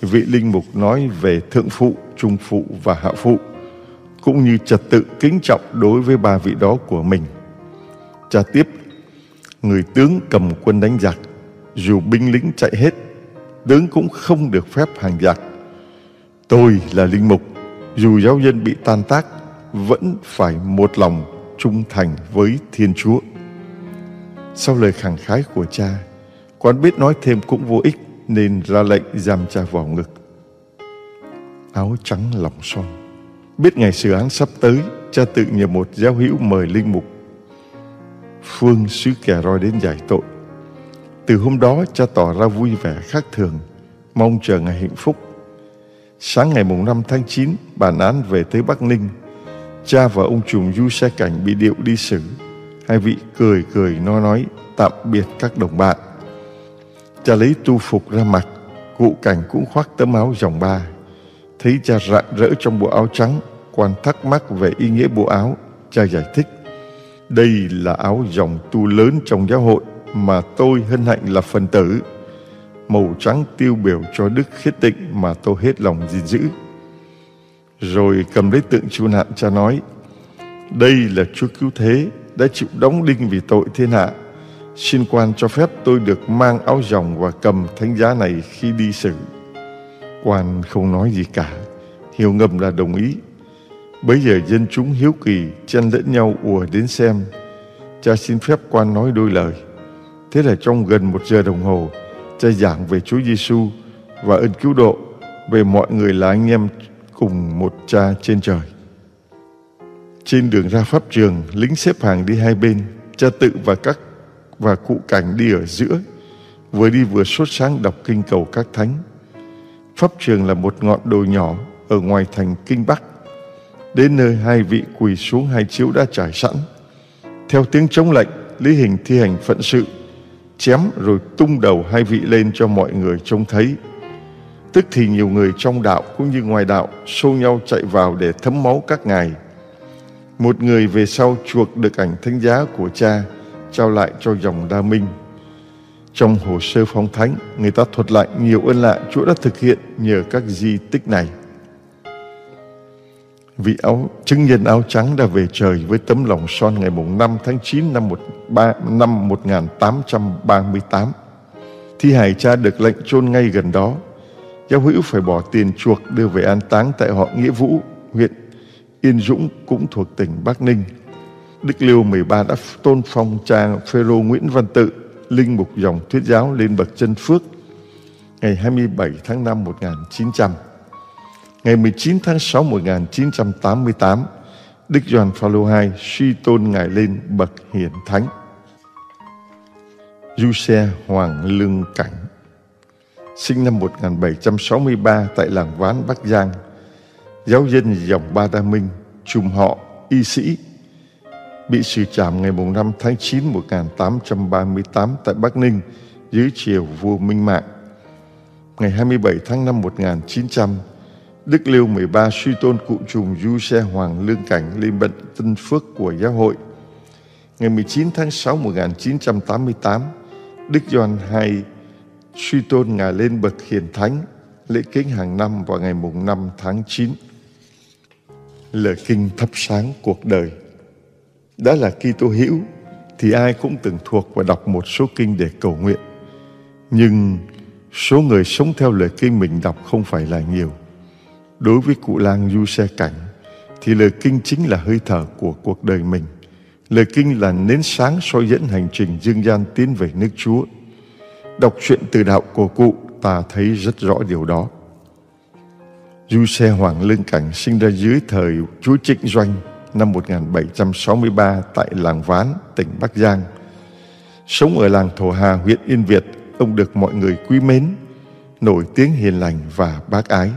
Vị linh mục nói về thượng phụ trung phụ và hạ phụ, cũng như trật tự kính trọng đối với ba vị đó của mình. Cha tiếp, người tướng cầm quân đánh giặc, dù binh lính chạy hết, tướng cũng không được phép hàng giặc. Tôi là linh mục, dù giáo dân bị tan tác, vẫn phải một lòng trung thành với Thiên Chúa. Sau lời khẳng khái của cha, quán biết nói thêm cũng vô ích nên ra lệnh giam cha vào ngực. Áo trắng lòng son. Biết ngày xử án sắp tới, cha tự nhờ một giáo hữu mời linh mục Phương xứ kẻ roi đến giải tội. Từ hôm đó cha tỏ ra vui vẻ khác thường, mong chờ ngày hạnh phúc. Sáng ngày mùng 5 tháng 9, bản án về tới Bắc Ninh. Cha và ông trùm du xe cảnh bị điệu đi xử. Hai vị cười cười nói nói tạm biệt các đồng bạn. Cha lấy tu phục ra mặt cụ cảnh cũng khoác tấm áo dòng ba. Thấy cha rạng rỡ trong bộ áo trắng, quan thắc mắc về ý nghĩa bộ áo, cha giải thích. Đây là áo dòng tu lớn trong giáo hội mà tôi hân hạnh là phần tử. Màu trắng tiêu biểu cho đức khiết tịnh mà tôi hết lòng gìn giữ. Rồi cầm lấy tượng chu nạn cha nói, đây là Chúa cứu thế đã chịu đóng đinh vì tội thiên hạ. Xin quan cho phép tôi được mang áo dòng và cầm thánh giá này khi đi xử. Quan không nói gì cả, hiểu ngầm là đồng ý Bấy giờ dân chúng hiếu kỳ chen lẫn nhau ùa đến xem. Cha xin phép quan nói đôi lời. Thế là trong gần một giờ đồng hồ, cha giảng về Chúa Giêsu và ơn cứu độ, về mọi người là anh em cùng một cha trên trời. Trên đường ra pháp trường, lính xếp hàng đi hai bên, cha tự và các và cụ cảnh đi ở giữa, vừa đi vừa sốt sáng đọc kinh cầu các thánh. Pháp trường là một ngọn đồi nhỏ ở ngoài thành Kinh Bắc Đến nơi hai vị quỳ xuống hai chiếu đã trải sẵn. Theo tiếng chống lệnh, Lý Hình thi hành phận sự, chém rồi tung đầu hai vị lên cho mọi người trông thấy. Tức thì nhiều người trong đạo cũng như ngoài đạo xô nhau chạy vào để thấm máu các ngài. Một người về sau chuộc được ảnh thánh giá của cha, trao lại cho dòng Đa Minh. Trong hồ sơ phong thánh, người ta thuật lại nhiều ơn lạ Chúa đã thực hiện nhờ các di tích này vị áo chứng nhân áo trắng đã về trời với tấm lòng son ngày mùng 5 tháng 9 năm, một, ba, năm 1838. Thi hài cha được lệnh chôn ngay gần đó. Giáo hữu phải bỏ tiền chuộc đưa về an táng tại họ Nghĩa Vũ, huyện Yên Dũng cũng thuộc tỉnh Bắc Ninh. Đức Liêu 13 đã tôn phong cha Phêrô Nguyễn Văn Tự, linh mục dòng thuyết giáo lên bậc chân phước ngày 27 tháng 5 1900. Ngày 19 tháng 6 1988, Đức Gioan Phaolô II suy tôn ngài lên bậc hiển thánh. Du Xe Hoàng Lương Cảnh Sinh năm 1763 tại làng Ván Bắc Giang Giáo dân dòng Ba Đa Minh Trùm họ y sĩ Bị xử trảm ngày 5 tháng 9 1838 tại Bắc Ninh dưới triều vua Minh Mạng Ngày 27 tháng 5 1900 Đức Liêu 13 suy tôn cụ trùng Du Xe Hoàng Lương Cảnh lên bệnh tân phước của giáo hội. Ngày 19 tháng 6 1988, Đức Doan II suy tôn Ngài lên bậc hiền thánh, lễ kính hàng năm vào ngày mùng 5 tháng 9. Lời kinh thắp sáng cuộc đời đã là Kitô hữu, thì ai cũng từng thuộc và đọc một số kinh để cầu nguyện. Nhưng số người sống theo lời kinh mình đọc không phải là nhiều. Đối với cụ lang du xe cảnh, thì lời kinh chính là hơi thở của cuộc đời mình. Lời kinh là nến sáng soi dẫn hành trình dương gian tiến về nước Chúa. Đọc truyện từ đạo của cụ, ta thấy rất rõ điều đó. Du xe Hoàng Lương Cảnh sinh ra dưới thời Chúa Trịnh Doanh năm 1763 tại làng Ván, tỉnh Bắc Giang. Sống ở làng Thổ Hà, huyện Yên Việt, ông được mọi người quý mến, nổi tiếng hiền lành và bác ái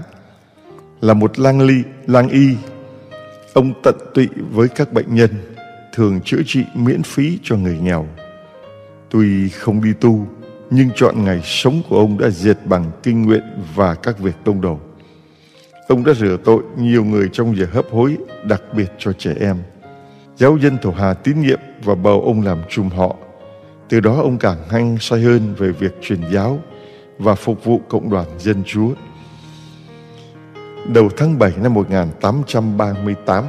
là một lang ly, lang y. Ông tận tụy với các bệnh nhân, thường chữa trị miễn phí cho người nghèo. Tuy không đi tu, nhưng chọn ngày sống của ông đã diệt bằng kinh nguyện và các việc tông đồ. Ông đã rửa tội nhiều người trong giờ hấp hối, đặc biệt cho trẻ em. Giáo dân Thổ Hà tín nhiệm và bầu ông làm trùm họ. Từ đó ông càng hăng say hơn về việc truyền giáo và phục vụ cộng đoàn dân Chúa đầu tháng 7 năm 1838.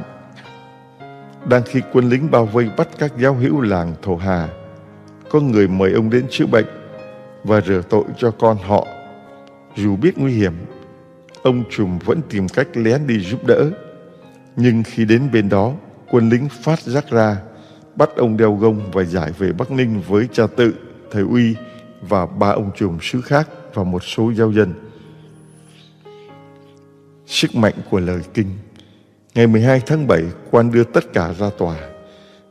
Đang khi quân lính bao vây bắt các giáo hữu làng Thổ Hà, có người mời ông đến chữa bệnh và rửa tội cho con họ. Dù biết nguy hiểm, ông trùm vẫn tìm cách lén đi giúp đỡ. Nhưng khi đến bên đó, quân lính phát giác ra, bắt ông đeo gông và giải về Bắc Ninh với cha tự, thầy Uy và ba ông trùm sứ khác và một số giao dân. Sức mạnh của lời kinh Ngày 12 tháng 7, quan đưa tất cả ra tòa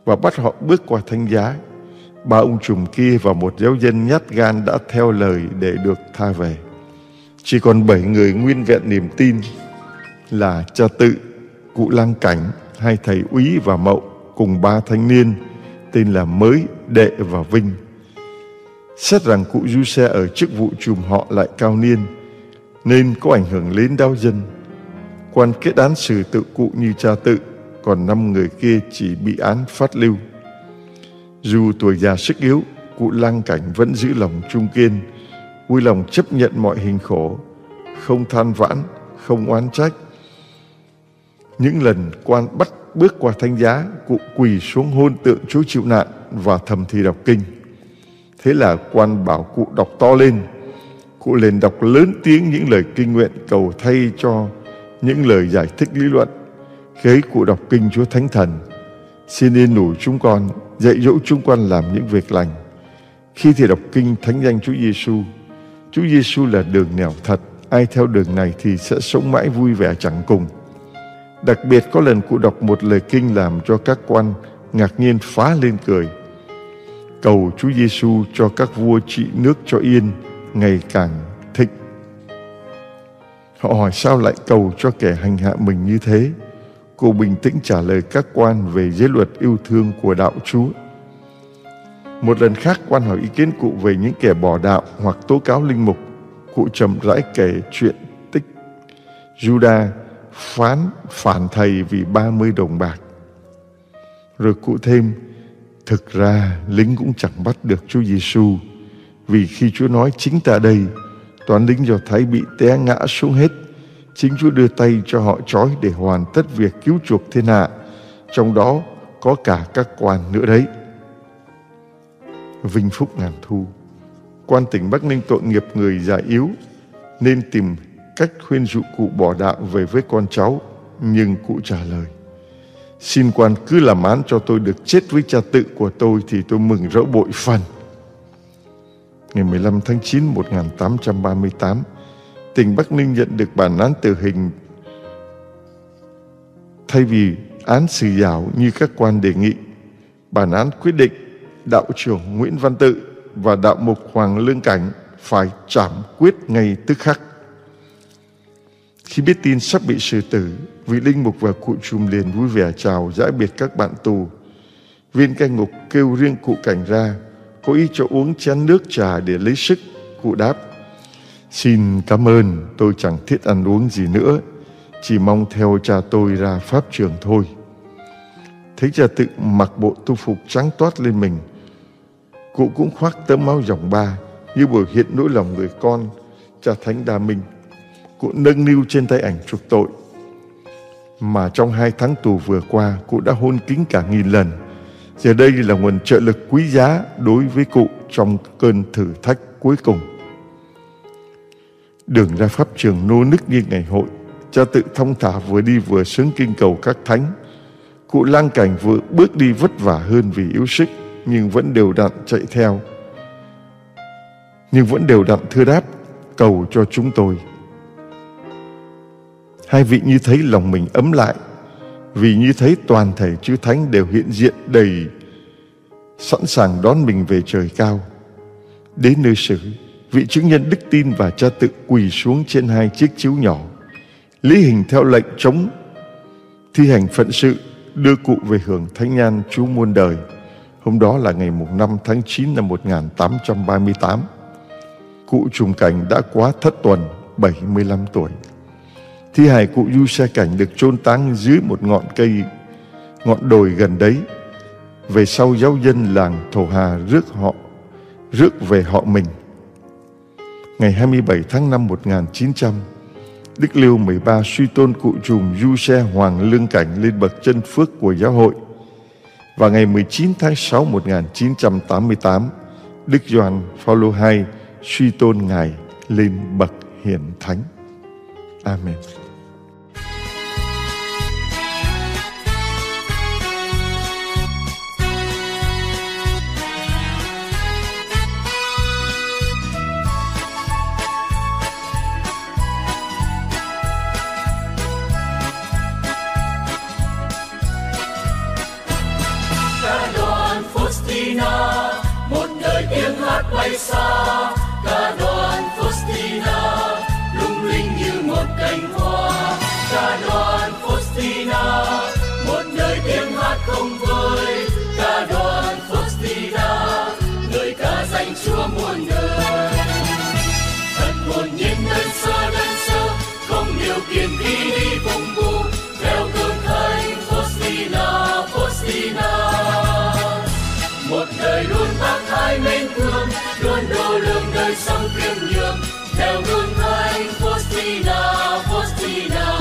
và bắt họ bước qua thanh giá. Ba ông trùm kia và một giáo dân nhát gan đã theo lời để được tha về. Chỉ còn bảy người nguyên vẹn niềm tin là cha tự, cụ lang cảnh, hai thầy úy và mậu cùng ba thanh niên tên là Mới, Đệ và Vinh. Xét rằng cụ du xe ở chức vụ trùm họ lại cao niên nên có ảnh hưởng đến đau dân. Quan kết án xử tự cụ như cha tự, còn năm người kia chỉ bị án phát lưu. Dù tuổi già sức yếu, cụ lang cảnh vẫn giữ lòng trung kiên, vui lòng chấp nhận mọi hình khổ, không than vãn, không oán trách. Những lần quan bắt bước qua thanh giá, cụ quỳ xuống hôn tượng Chúa chịu nạn và thầm thì đọc kinh. Thế là quan bảo cụ đọc to lên. Cụ liền đọc lớn tiếng những lời kinh nguyện cầu thay cho những lời giải thích lý luận. Khi cụ đọc kinh Chúa Thánh Thần, xin yên nủ chúng con, dạy dỗ chúng con làm những việc lành. Khi thì đọc kinh Thánh danh Chúa Giêsu, Chúa Giêsu là đường nẻo thật, ai theo đường này thì sẽ sống mãi vui vẻ chẳng cùng. Đặc biệt có lần cụ đọc một lời kinh làm cho các quan ngạc nhiên phá lên cười. Cầu Chúa Giêsu cho các vua trị nước cho yên ngày càng thịnh. Họ hỏi sao lại cầu cho kẻ hành hạ mình như thế? Cô bình tĩnh trả lời các quan về giới luật yêu thương của đạo Chúa. Một lần khác quan hỏi ý kiến cụ về những kẻ bỏ đạo hoặc tố cáo linh mục. Cụ chậm rãi kể chuyện tích Juda phán phản thầy vì 30 đồng bạc. Rồi cụ thêm, thực ra lính cũng chẳng bắt được Chúa Giêsu vì khi Chúa nói chính ta đây, toán lính do Thái bị té ngã xuống hết. Chính Chúa đưa tay cho họ trói để hoàn tất việc cứu chuộc thiên hạ, trong đó có cả các quan nữa đấy. Vinh Phúc Ngàn Thu Quan tỉnh Bắc Ninh tội nghiệp người già yếu nên tìm cách khuyên dụ cụ bỏ đạo về với con cháu, nhưng cụ trả lời. Xin quan cứ làm án cho tôi được chết với cha tự của tôi thì tôi mừng rỡ bội phần. Ngày 15 tháng 9 1838, tỉnh Bắc Ninh nhận được bản án tử hình thay vì án xử giảo như các quan đề nghị. Bản án quyết định đạo trưởng Nguyễn Văn Tự và đạo mục Hoàng Lương Cảnh phải trảm quyết ngay tức khắc. Khi biết tin sắp bị xử tử, vị linh mục và cụ trùm liền vui vẻ chào giải biệt các bạn tù. Viên cai ngục kêu riêng cụ cảnh ra, có ý cho uống chén nước trà để lấy sức. Cụ đáp, xin cảm ơn, tôi chẳng thiết ăn uống gì nữa, chỉ mong theo cha tôi ra pháp trường thôi. Thấy cha tự mặc bộ tu phục trắng toát lên mình, cụ cũng khoác tấm áo dòng ba như biểu hiện nỗi lòng người con, cha thánh đa minh cụ nâng niu trên tay ảnh chuộc tội. Mà trong hai tháng tù vừa qua, cụ đã hôn kính cả nghìn lần. Giờ đây là nguồn trợ lực quý giá đối với cụ trong cơn thử thách cuối cùng. Đường ra pháp trường nô nức như ngày hội, cha tự thông thả vừa đi vừa sướng kinh cầu các thánh. Cụ lang cảnh vừa bước đi vất vả hơn vì yếu sức, nhưng vẫn đều đặn chạy theo. Nhưng vẫn đều đặn thưa đáp, cầu cho chúng tôi Hai vị như thấy lòng mình ấm lại vì như thấy toàn thể chư thánh đều hiện diện đầy sẵn sàng đón mình về trời cao. Đến nơi xử, vị chứng nhân đức tin và cha tự quỳ xuống trên hai chiếc chiếu nhỏ, lý hình theo lệnh chống thi hành phận sự đưa cụ về hưởng thánh nhan Chúa muôn đời. Hôm đó là ngày mùng 5 tháng 9 năm 1838. Cụ trùng cảnh đã quá thất tuần 75 tuổi. Thi hài cụ Du Xe Cảnh được chôn táng dưới một ngọn cây, ngọn đồi gần đấy. Về sau giáo dân làng Thổ Hà rước họ, rước về họ mình. Ngày 27 tháng 5 1900, Đức Liêu 13 suy tôn cụ trùm Du Xe Hoàng Lương Cảnh lên bậc chân phước của giáo hội. Và ngày 19 tháng 6 1988, Đức Gioan Phaolô II suy tôn Ngài lên bậc hiển thánh. Amen. Bay xa ca đoàn Faustina, lung linh như một cánh hoa. Ca đoàn Faustina, một đời tiếng hát không vơi. Ca đoàn Faustina người ca danh Chúa muôn đời thật hồn nhiên đơn sơ đơn sơ, không điều kiện khi đi vùng bu theo cơn thánh Faustina Faustina. Một đời luôn bác hai mến thương luôn đô lương đời sống kiêm nhường. Theo gương thánh Faustina Faustina.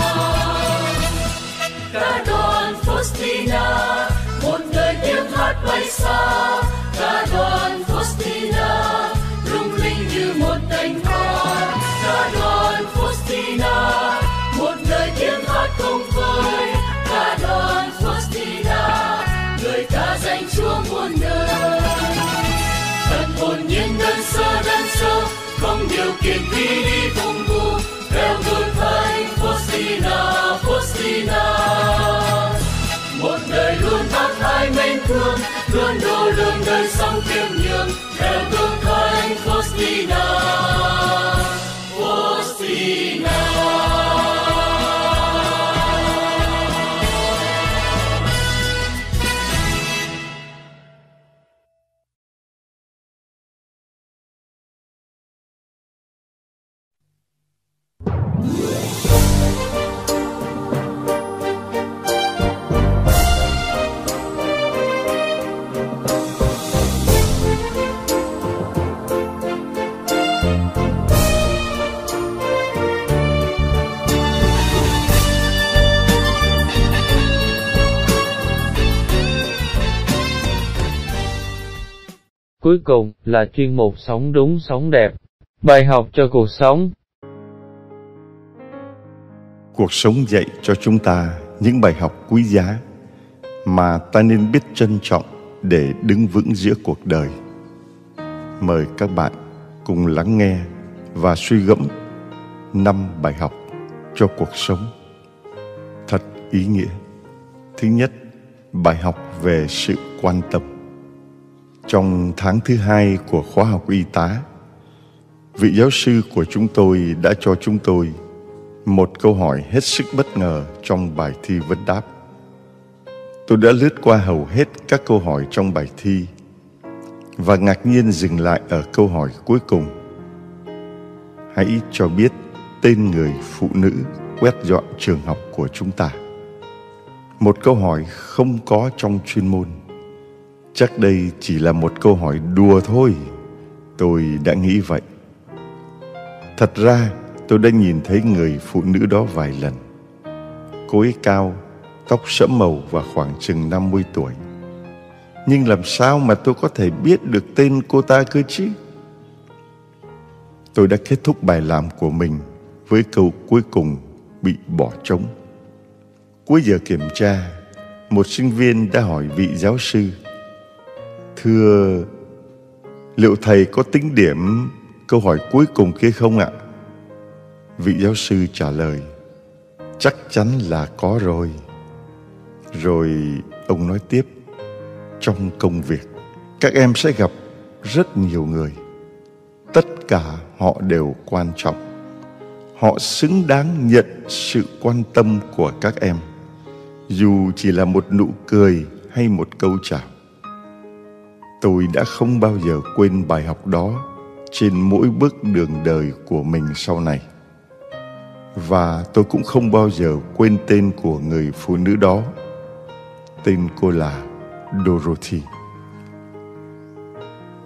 Ca đoàn Faustina, một đời tiếng hát bay xa. Ca đoàn Faustina. Sơ không điều kiện khi đi vùng bu theo đôi thánh Fosina Fosina một đời luôn bác hai mến thương, luôn đô lương đời sống kiêm nhường theo gương thánh Fosina Cuối cùng là chuyên mục Sống đúng sống đẹp, bài học cho cuộc sống. Cuộc sống dạy cho chúng ta những bài học quý giá mà ta nên biết trân trọng để đứng vững giữa cuộc đời. Mời các bạn cùng lắng nghe và suy gẫm năm bài học cho cuộc sống thật ý nghĩa. Thứ nhất, bài học về sự quan tâm. Trong tháng thứ hai của khóa học y tá, vị giáo sư của chúng tôi đã cho chúng tôi một câu hỏi hết sức bất ngờ trong bài thi vấn đáp. Tôi đã lướt qua hầu hết các câu hỏi trong bài thi và ngạc nhiên dừng lại ở câu hỏi cuối cùng. Hãy cho biết tên người phụ nữ quét dọn trường học của chúng ta. Một câu hỏi không có trong chuyên môn. Chắc đây chỉ là một câu hỏi đùa thôi. Tôi đã nghĩ vậy. Thật ra, tôi đã nhìn thấy người phụ nữ đó vài lần. Cô ấy cao, tóc sẫm màu và khoảng chừng 50 tuổi. Nhưng làm sao mà tôi có thể biết được tên cô ta cơ chứ? Tôi đã kết thúc bài làm của mình với câu cuối cùng bị bỏ trống. Cuối giờ kiểm tra, một sinh viên đã hỏi vị giáo sư Thưa, liệu thầy có tính điểm câu hỏi cuối cùng kia không ạ? Vị giáo sư trả lời Chắc chắn là có rồi. Rồi ông nói tiếp Trong công việc Các em sẽ gặp rất nhiều người. Tất cả họ đều quan trọng. Họ xứng đáng nhận sự quan tâm của các em. Dù chỉ là một nụ cười hay một câu chào Tôi đã không bao giờ quên bài học đó trên mỗi bước đường đời của mình sau này. Và tôi cũng không bao giờ quên tên của người phụ nữ đó. Tên cô là dorothy.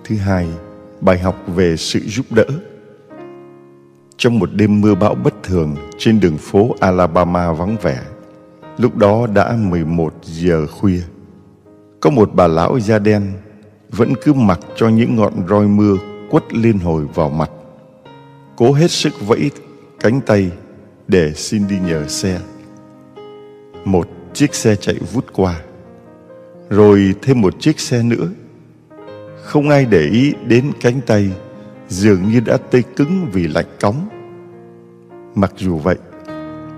Thứ hai, bài học về sự giúp đỡ. Trong một đêm mưa bão bất thường trên đường phố alabama vắng vẻ, lúc đó đã 11 giờ khuya, có một bà lão da đen vẫn cứ mặc cho những ngọn roi mưa quất liên hồi vào mặt cố hết sức vẫy cánh tay để xin đi nhờ xe. Một chiếc xe chạy vút qua, rồi thêm một chiếc xe nữa. Không ai để ý đến cánh tay dường như đã tê cứng vì lạnh cóng. Mặc dù vậy,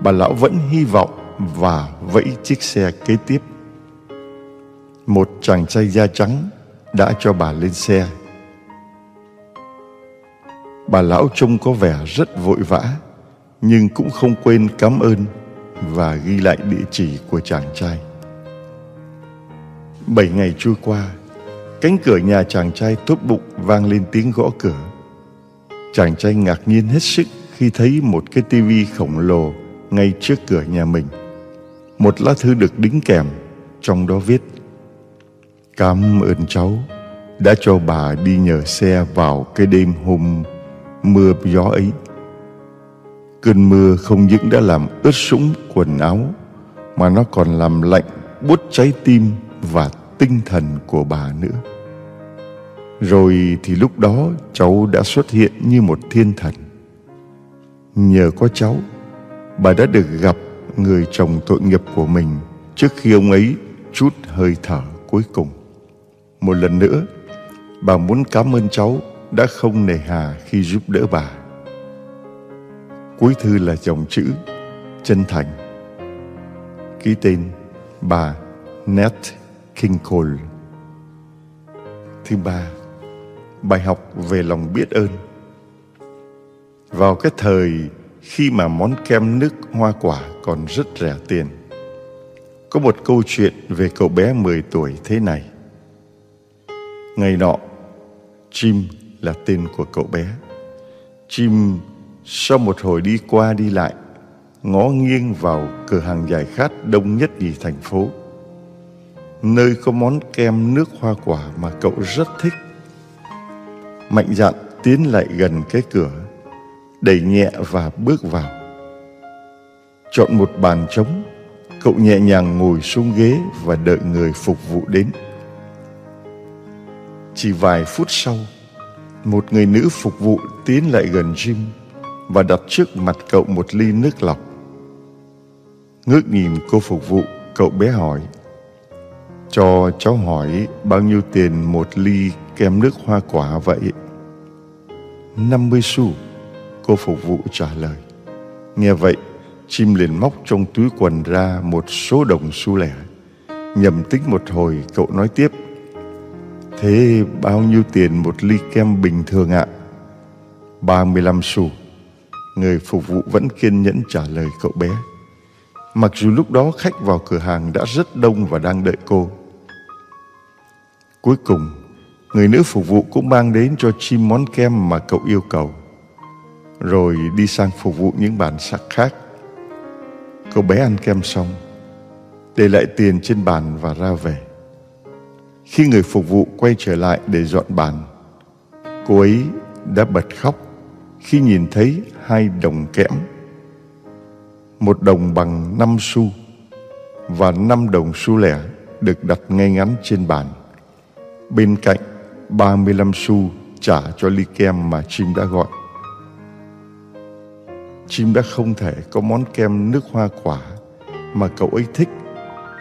bà lão vẫn hy vọng và vẫy chiếc xe kế tiếp. Một chàng trai da trắng đã cho bà lên xe. Bà lão trông có vẻ rất vội vã, nhưng cũng không quên cảm ơn và ghi lại địa chỉ của chàng trai. Bảy ngày trôi qua, cánh cửa nhà chàng trai tốt bụng vang lên tiếng gõ cửa. Chàng trai ngạc nhiên hết sức khi thấy một cái tivi khổng lồ ngay trước cửa nhà mình. Một lá thư được đính kèm, trong đó viết Cảm ơn cháu đã cho bà đi nhờ xe vào cái đêm hôm mưa gió ấy. Cơn mưa không những đã làm ướt sũng quần áo mà nó còn làm lạnh buốt trái tim và tinh thần của bà nữa. Rồi thì lúc đó cháu đã xuất hiện như một thiên thần. Nhờ có cháu, bà đã được gặp người chồng tội nghiệp của mình trước khi ông ấy chút hơi thở cuối cùng. Một lần nữa, bà muốn cảm ơn cháu đã không nề hà khi giúp đỡ bà. Cuối thư là dòng chữ chân thành. Ký tên bà Nat King Cole. Thứ ba, bài học về lòng biết ơn. Vào cái thời khi mà món kem nước hoa quả còn rất rẻ tiền, có một câu chuyện về cậu bé 10 tuổi thế này. Ngày nọ, Jim là tên của cậu bé. Jim sau một hồi đi qua đi lại, ngó nghiêng vào cửa hàng giải khát đông nhất nhì thành phố. Nơi có món kem nước hoa quả mà cậu rất thích. Mạnh dạn tiến lại gần cái cửa, đẩy nhẹ và bước vào. Chọn một bàn trống, cậu nhẹ nhàng ngồi xuống ghế và đợi người phục vụ đến. Chỉ vài phút sau, một người nữ phục vụ tiến lại gần Jim và đặt trước mặt cậu một ly nước lọc. Ngước nhìn cô phục vụ, cậu bé hỏi Cho cháu hỏi bao nhiêu tiền một ly kem nước hoa quả vậy? 50 xu, cô phục vụ trả lời. Nghe vậy, chim liền móc trong túi quần ra một số đồng xu lẻ. Nhầm tính một hồi, cậu nói tiếp Thế bao nhiêu tiền một ly kem bình thường ạ? 35 xu. Người phục vụ vẫn kiên nhẫn trả lời cậu bé. Mặc dù lúc đó khách vào cửa hàng đã rất đông và đang đợi cô. Cuối cùng, người nữ phục vụ cũng mang đến cho chim món kem mà cậu yêu cầu. Rồi đi sang phục vụ những bàn sắc khác. Cậu bé ăn kem xong, để lại tiền trên bàn và ra về. Khi người phục vụ quay trở lại để dọn bàn, cô ấy đã bật khóc khi nhìn thấy hai đồng kẽm. Một đồng bằng năm xu và năm đồng xu lẻ được đặt ngay ngắn trên bàn. Bên cạnh 35 xu trả cho ly kem mà chim đã gọi. Chim đã không thể có món kem nước hoa quả mà cậu ấy thích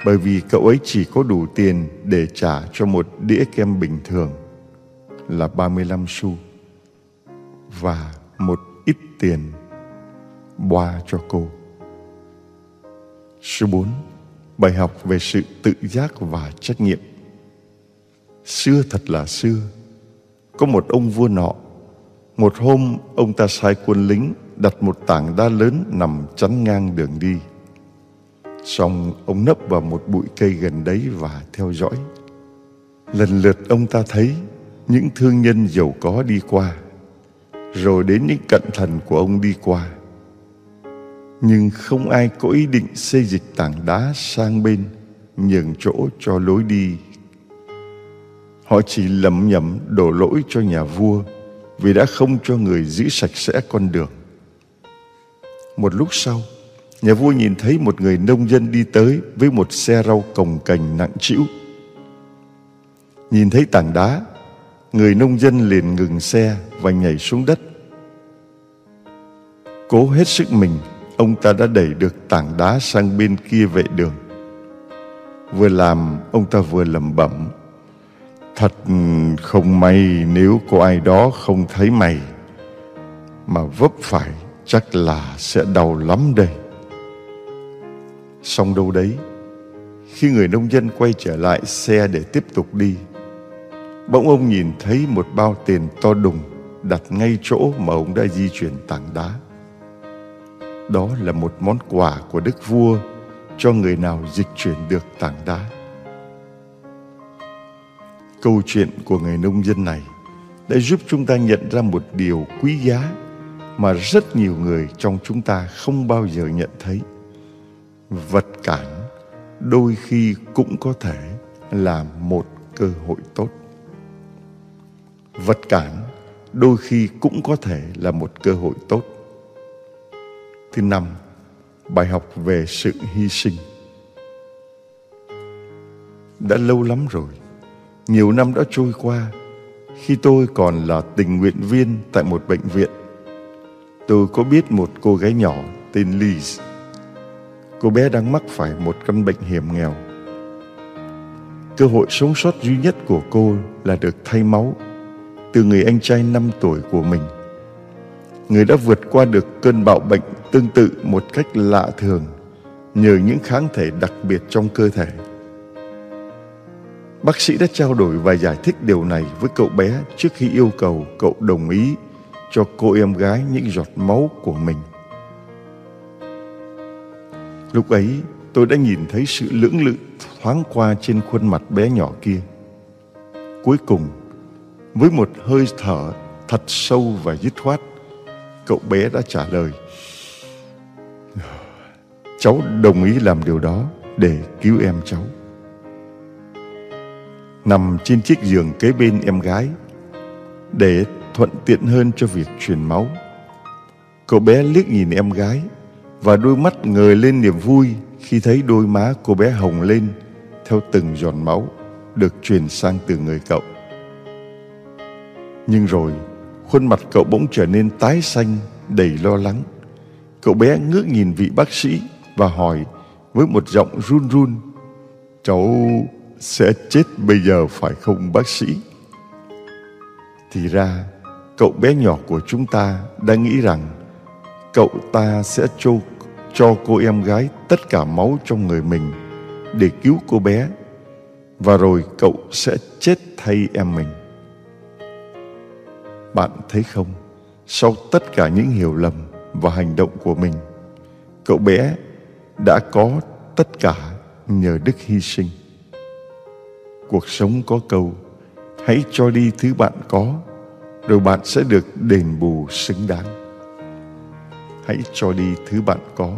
bởi vì cậu ấy chỉ có đủ tiền để trả cho một đĩa kem bình thường là 35 xu và một ít tiền boa cho cô. Số 4. Bài học về sự tự giác và trách nhiệm. Xưa thật là xưa, có một ông vua nọ. Một hôm, ông ta sai quân lính đặt một tảng đá lớn nằm chắn ngang đường đi. Xong ông nấp vào một bụi cây gần đấy và theo dõi. Lần lượt ông ta thấy những thương nhân giàu có đi qua, rồi đến những cận thần của ông đi qua. Nhưng không ai có ý định xây dịch tảng đá sang bên, nhường chỗ cho lối đi. Họ chỉ lầm nhầm đổ lỗi cho nhà vua vì đã không cho người giữ sạch sẽ con đường. Một lúc sau, nhà vua nhìn thấy một người nông dân đi tới với một xe rau cồng cành nặng trĩu. Nhìn thấy tảng đá, người nông dân liền ngừng xe và nhảy xuống đất. Cố hết sức mình, ông ta đã đẩy được tảng đá sang bên kia vệ đường. Vừa làm, ông ta vừa lẩm bẩm. Thật không may nếu có ai đó không thấy mày, mà vấp phải chắc là sẽ đau lắm đây. Xong đâu đấy, khi người nông dân quay trở lại xe để tiếp tục đi, bỗng ông nhìn thấy một bao tiền to đùng đặt ngay chỗ mà ông đã di chuyển tảng đá. Đó là một món quà của đức vua cho người nào dịch chuyển được tảng đá. Câu chuyện của người nông dân này đã giúp chúng ta nhận ra một điều quý giá mà rất nhiều người trong chúng ta không bao giờ nhận thấy. Vật cản đôi khi cũng có thể là một cơ hội tốt. Vật cản đôi khi cũng có thể là một cơ hội tốt. Thứ năm, bài học về sự hy sinh. Đã lâu lắm rồi, nhiều năm đã trôi qua khi tôi còn là tình nguyện viên tại một bệnh viện. Tôi có biết một cô gái nhỏ tên Liz. Cô bé đang mắc phải một căn bệnh hiểm nghèo. Cơ hội sống sót duy nhất của cô là được thay máu từ người anh trai 5 tuổi của mình. Người đã vượt qua được cơn bạo bệnh tương tự một cách lạ thường nhờ những kháng thể đặc biệt trong cơ thể. Bác sĩ đã trao đổi và giải thích điều này với cậu bé trước khi yêu cầu cậu đồng ý cho cô em gái những giọt máu của mình. Lúc ấy, tôi đã nhìn thấy sự lưỡng lự thoáng qua trên khuôn mặt bé nhỏ kia. Cuối cùng, với một hơi thở thật sâu và dứt khoát, cậu bé đã trả lời. Cháu đồng ý làm điều đó để cứu em cháu. Nằm trên chiếc giường kế bên em gái, để thuận tiện hơn cho việc truyền máu. Cậu bé liếc nhìn em gái và đôi mắt ngời lên niềm vui khi thấy đôi má cô bé hồng lên theo từng giọt máu được truyền sang từ người cậu. Nhưng rồi, khuôn mặt cậu bỗng trở nên tái xanh, đầy lo lắng. Cậu bé ngước nhìn vị bác sĩ và hỏi với một giọng run run, Cháu sẽ chết bây giờ phải không bác sĩ? Thì ra, cậu bé nhỏ của chúng ta đã nghĩ rằng cậu ta sẽ cho, cho cô em gái tất cả máu trong người mình để cứu cô bé và rồi cậu sẽ chết thay em mình. Bạn thấy không, sau tất cả những hiểu lầm và hành động của mình, cậu bé đã có tất cả nhờ đức hy sinh. Cuộc sống có câu, hãy cho đi thứ bạn có, rồi bạn sẽ được đền bù xứng đáng. Hãy cho đi thứ bạn có,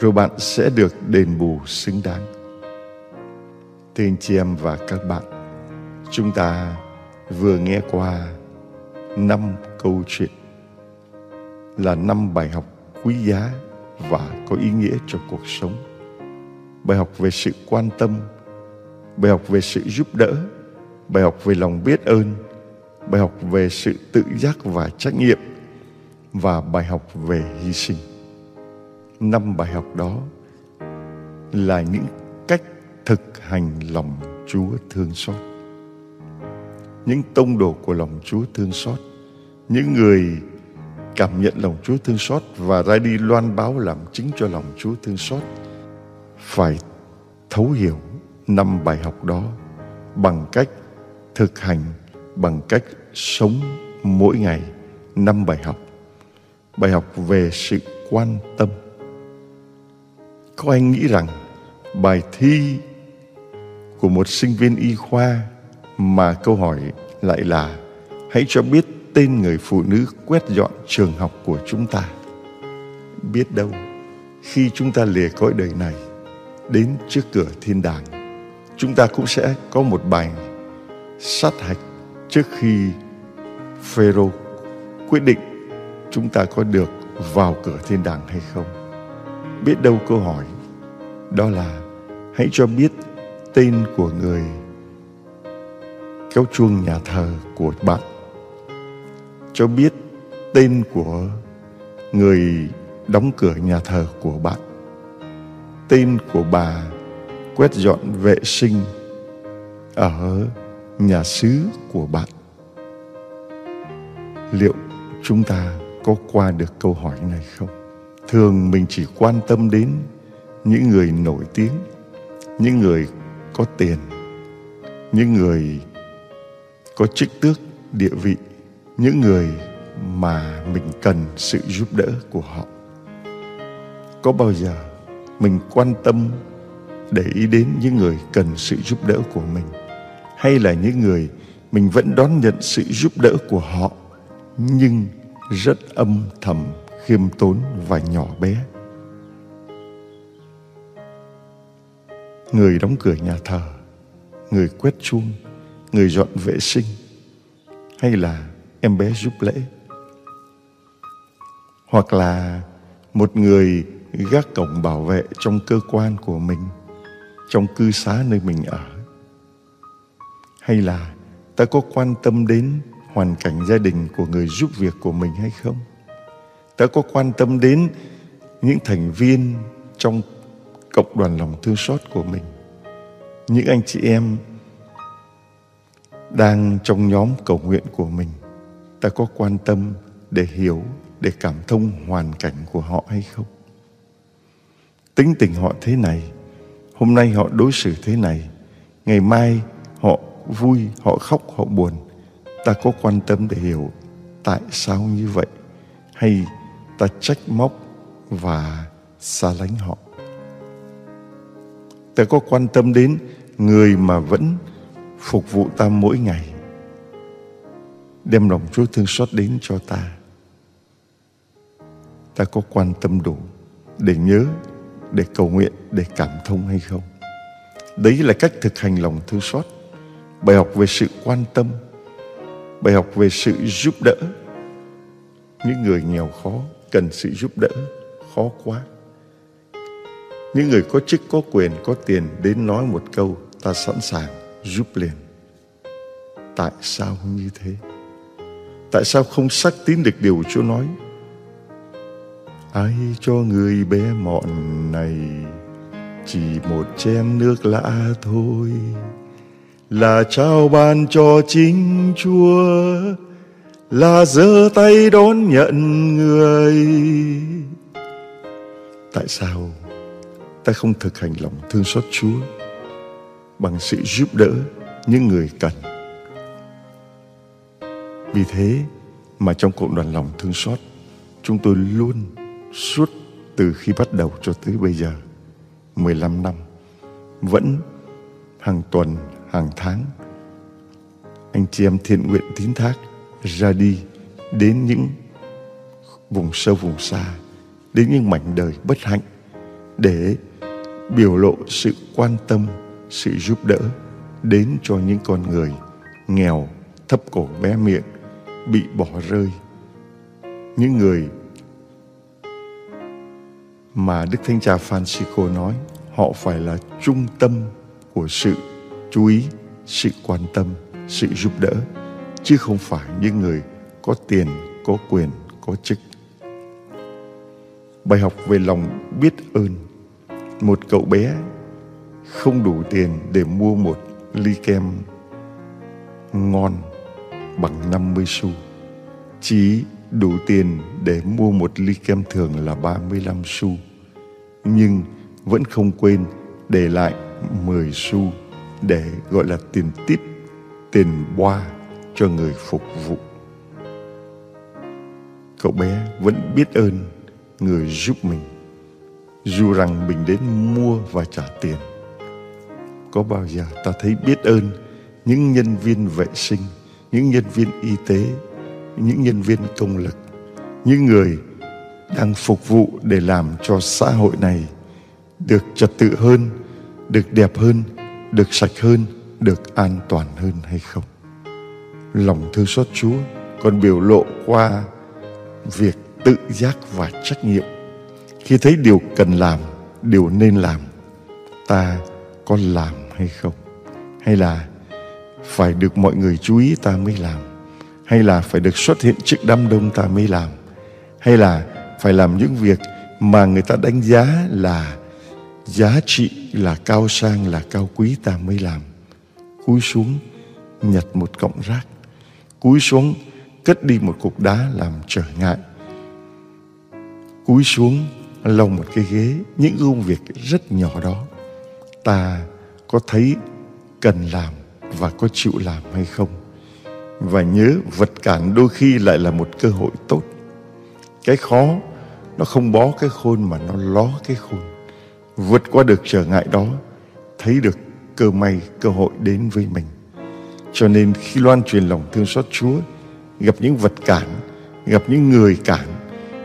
rồi bạn sẽ được đền bù xứng đáng. Thưa anh chị em và các bạn, chúng ta vừa nghe qua năm câu chuyện là năm bài học quý giá và có ý nghĩa cho cuộc sống. Bài học về sự quan tâm, bài học về sự giúp đỡ, bài học về lòng biết ơn, bài học về sự tự giác và trách nhiệm và bài học về hy sinh. Năm bài học đó là những cách thực hành lòng Chúa thương xót những tông đồ của lòng Chúa thương xót, những người cảm nhận lòng Chúa thương xót và ra đi loan báo làm chứng cho lòng Chúa thương xót phải thấu hiểu năm bài học đó bằng cách thực hành bằng cách sống mỗi ngày năm bài học bài học về sự quan tâm. Có anh nghĩ rằng bài thi của một sinh viên y khoa mà câu hỏi lại là hãy cho biết tên người phụ nữ quét dọn trường học của chúng ta. Biết đâu, khi chúng ta lìa cõi đời này đến trước cửa thiên đàng, chúng ta cũng sẽ có một bài sát hạch trước khi phêrô quyết định chúng ta có được vào cửa thiên đàng hay không? Biết đâu câu hỏi. Đó là, hãy cho biết tên của người kéo chuông nhà thờ của bạn. Cho biết tên của người đóng cửa nhà thờ của bạn. Tên của bà quét dọn vệ sinh ở nhà xứ của bạn. Liệu chúng ta có qua được câu hỏi này không? Thường mình chỉ quan tâm đến những người nổi tiếng, những người có tiền, những người có chức tước địa vị, những người mà mình cần sự giúp đỡ của họ. Có bao giờ mình quan tâm để ý đến những người cần sự giúp đỡ của mình? Hay là những người mình vẫn đón nhận sự giúp đỡ của họ, nhưng rất âm thầm, khiêm tốn và nhỏ bé. Người đóng cửa nhà thờ, người quét chuông, người dọn vệ sinh, hay là em bé giúp lễ. Hoặc là một người gác cổng bảo vệ trong cơ quan của mình, trong cư xá nơi mình ở. Hay là ta có quan tâm đến hoàn cảnh gia đình của người giúp việc của mình hay không? Ta có quan tâm đến những thành viên trong cộng đoàn lòng thương xót của mình. Những anh chị em đang trong nhóm cầu nguyện của mình. Ta có quan tâm để hiểu, để cảm thông hoàn cảnh của họ hay không? Tính tình họ thế này, hôm nay họ đối xử thế này, ngày mai họ vui, họ khóc, họ buồn ta có quan tâm để hiểu tại sao như vậy, hay ta trách móc và xa lánh họ? Ta có quan tâm đến người mà vẫn phục vụ ta mỗi ngày. Đem lòng Chúa thương xót đến cho ta. Ta có quan tâm đủ để nhớ, để cầu nguyện, để cảm thông hay không? Đấy là cách thực hành lòng thương xót, bài học về sự quan tâm bài học về sự giúp đỡ. Những người nghèo khó cần sự giúp đỡ, khó quá. Những người có chức, có quyền, có tiền đến nói một câu, ta sẵn sàng giúp liền. Tại sao như thế? Tại sao không xác tín được điều chúa nói? Ai cho người bé mọn này chỉ một chén nước lã thôi? Là trao ban cho chính chúa, là giơ tay đón nhận người. Tại sao ta không thực hành lòng thương xót chúa bằng sự giúp đỡ những người cần? Vì thế mà trong cộng đoàn lòng thương xót, chúng tôi luôn suốt từ khi bắt đầu cho tới bây giờ 15 năm, vẫn hàng tuần hàng tháng. Anh chị em thiện nguyện tín thác ra đi đến những vùng sâu vùng xa, đến những mảnh đời bất hạnh để biểu lộ sự quan tâm, sự giúp đỡ đến cho những con người nghèo, thấp cổ bé miệng, bị bỏ rơi. Những người mà Đức Thánh Cha Francisco nói, họ phải là trung tâm của sự chú ý, sự quan tâm, sự giúp đỡ, chứ không phải những người có tiền, có quyền, có chức. Bài học về lòng biết ơn. Một cậu bé không đủ tiền để mua một ly kem ngon bằng 50 xu. Chỉ đủ tiền để mua một ly kem thường là 35 xu. Nhưng vẫn không quên để lại 10 xu để gọi là tiền tiếp, tiền boa cho người phục vụ. Cậu bé vẫn biết ơn người giúp mình, dù rằng mình đến mua và trả tiền. Có bao giờ ta thấy biết ơn những nhân viên vệ sinh, những nhân viên y tế, những nhân viên công lực, những người đang phục vụ để làm cho xã hội này được trật tự hơn, được đẹp hơn, được sạch hơn, được an toàn hơn hay không? Lòng thương xót Chúa còn biểu lộ qua việc tự giác và trách nhiệm. Khi thấy điều cần làm, điều nên làm, ta có làm hay không? Hay là phải được mọi người chú ý ta mới làm? Hay là phải được xuất hiện trước đám đông ta mới làm? Hay là phải làm những việc mà người ta đánh giá là giá trị là cao sang là cao quý ta mới làm. Cúi xuống, nhặt một cọng rác. Cúi xuống, cất đi một cục đá làm trở ngại. Cúi xuống, lồng một cái ghế, những công việc rất nhỏ đó. Ta có thấy cần làm và có chịu làm hay không? Và nhớ vật cản đôi khi lại là một cơ hội tốt. Cái khó, nó không bó cái khôn mà nó ló cái khôn vượt qua được trở ngại đó, thấy được cơ may, cơ hội đến với mình. Cho nên khi loan truyền lòng thương xót chúa, gặp những vật cản, gặp những người cản,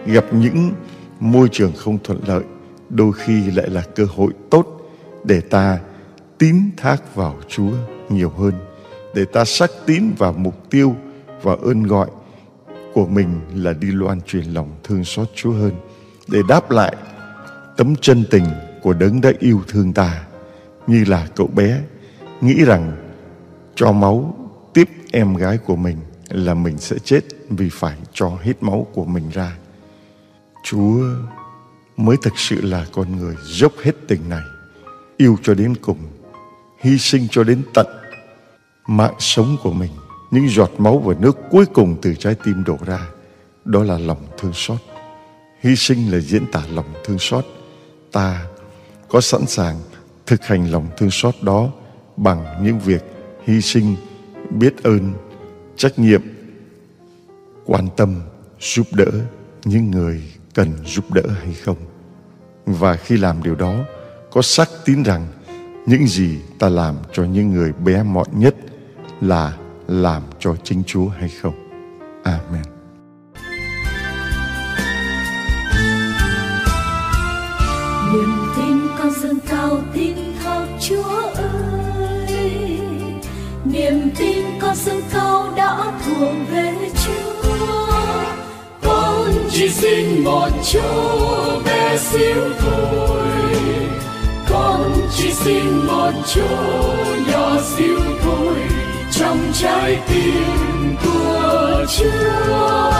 gặp những môi trường không thuận lợi, đôi khi lại là cơ hội tốt để ta tín thác vào chúa nhiều hơn, để ta xác tín vào mục tiêu và ơn gọi của mình là đi loan truyền lòng thương xót Chúa hơn, để đáp lại tấm chân tình của đấng đã yêu thương ta như là cậu bé nghĩ rằng cho máu tiếp em gái của mình là mình sẽ chết vì phải cho hết máu của mình ra. Chúa mới thực sự là con người dốc hết tình này, yêu cho đến cùng, hy sinh cho đến tận mạng sống của mình. Những giọt máu và nước cuối cùng từ trái tim đổ ra đó là lòng thương xót. Hy sinh là diễn tả lòng thương xót. Ta có sẵn sàng thực hành lòng thương xót đó bằng những việc hy sinh, biết ơn, trách nhiệm, quan tâm, giúp đỡ những người cần giúp đỡ hay không và khi làm điều đó, có xác tín rằng những gì ta làm cho những người bé mọn nhất là làm cho chính Chúa hay không. Amen. Cầu cao tin Chúa ơi. Niềm tin con dâng cao đã thuộc về Chúa. Con chỉ xin một chỗ bé xíu thôi. Con chỉ xin một chỗ nhỏ xíu thôi. Trong trái tim của Chúa,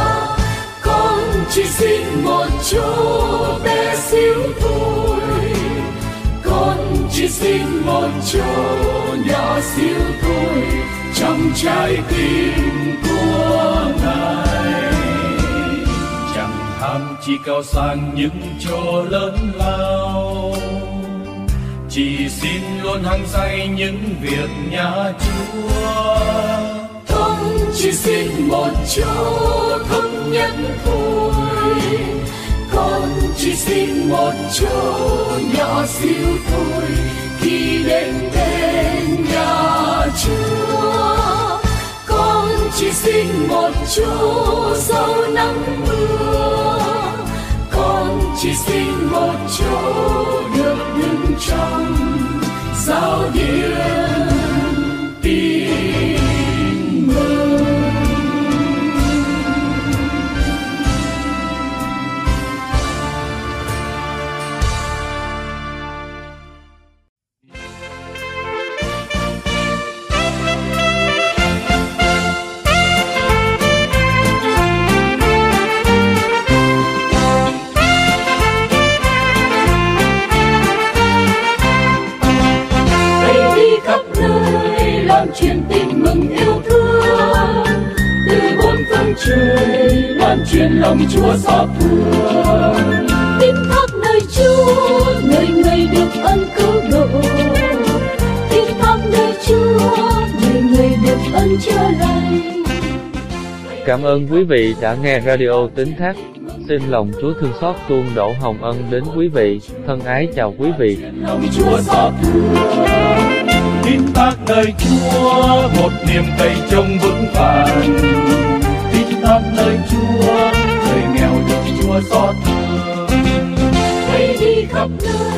con chỉ xin một chỗ bé xíu thôi chỉ xin một chỗ nhỏ xíu thôi trong trái tim của ngài. Chẳng tham chi cao sang những chỗ lớn lao, chỉ xin luôn hăng say những việc nhà chúa. Con chỉ xin một chỗ thống nhất thôi con chỉ xin một chỗ nhỏ xíu thôi khi đến bên nhà chúa. Con chỉ xin một chỗ sau nắng mưa. Con chỉ xin một chỗ được đứng trong sao điên loan truyền lòng Chúa xót thương tin thác nơi Chúa nơi người được ân cứu độ tin thác nơi Chúa nơi người được ân chữa lành Cảm ơn quý vị đã nghe radio tính thác. Xin lòng Chúa thương xót tuôn đổ hồng ân đến quý vị. Thân ái chào quý vị. lòng Chúa xót thương tin tác nơi Chúa một niềm cậy trông สถให้ดีครับเลย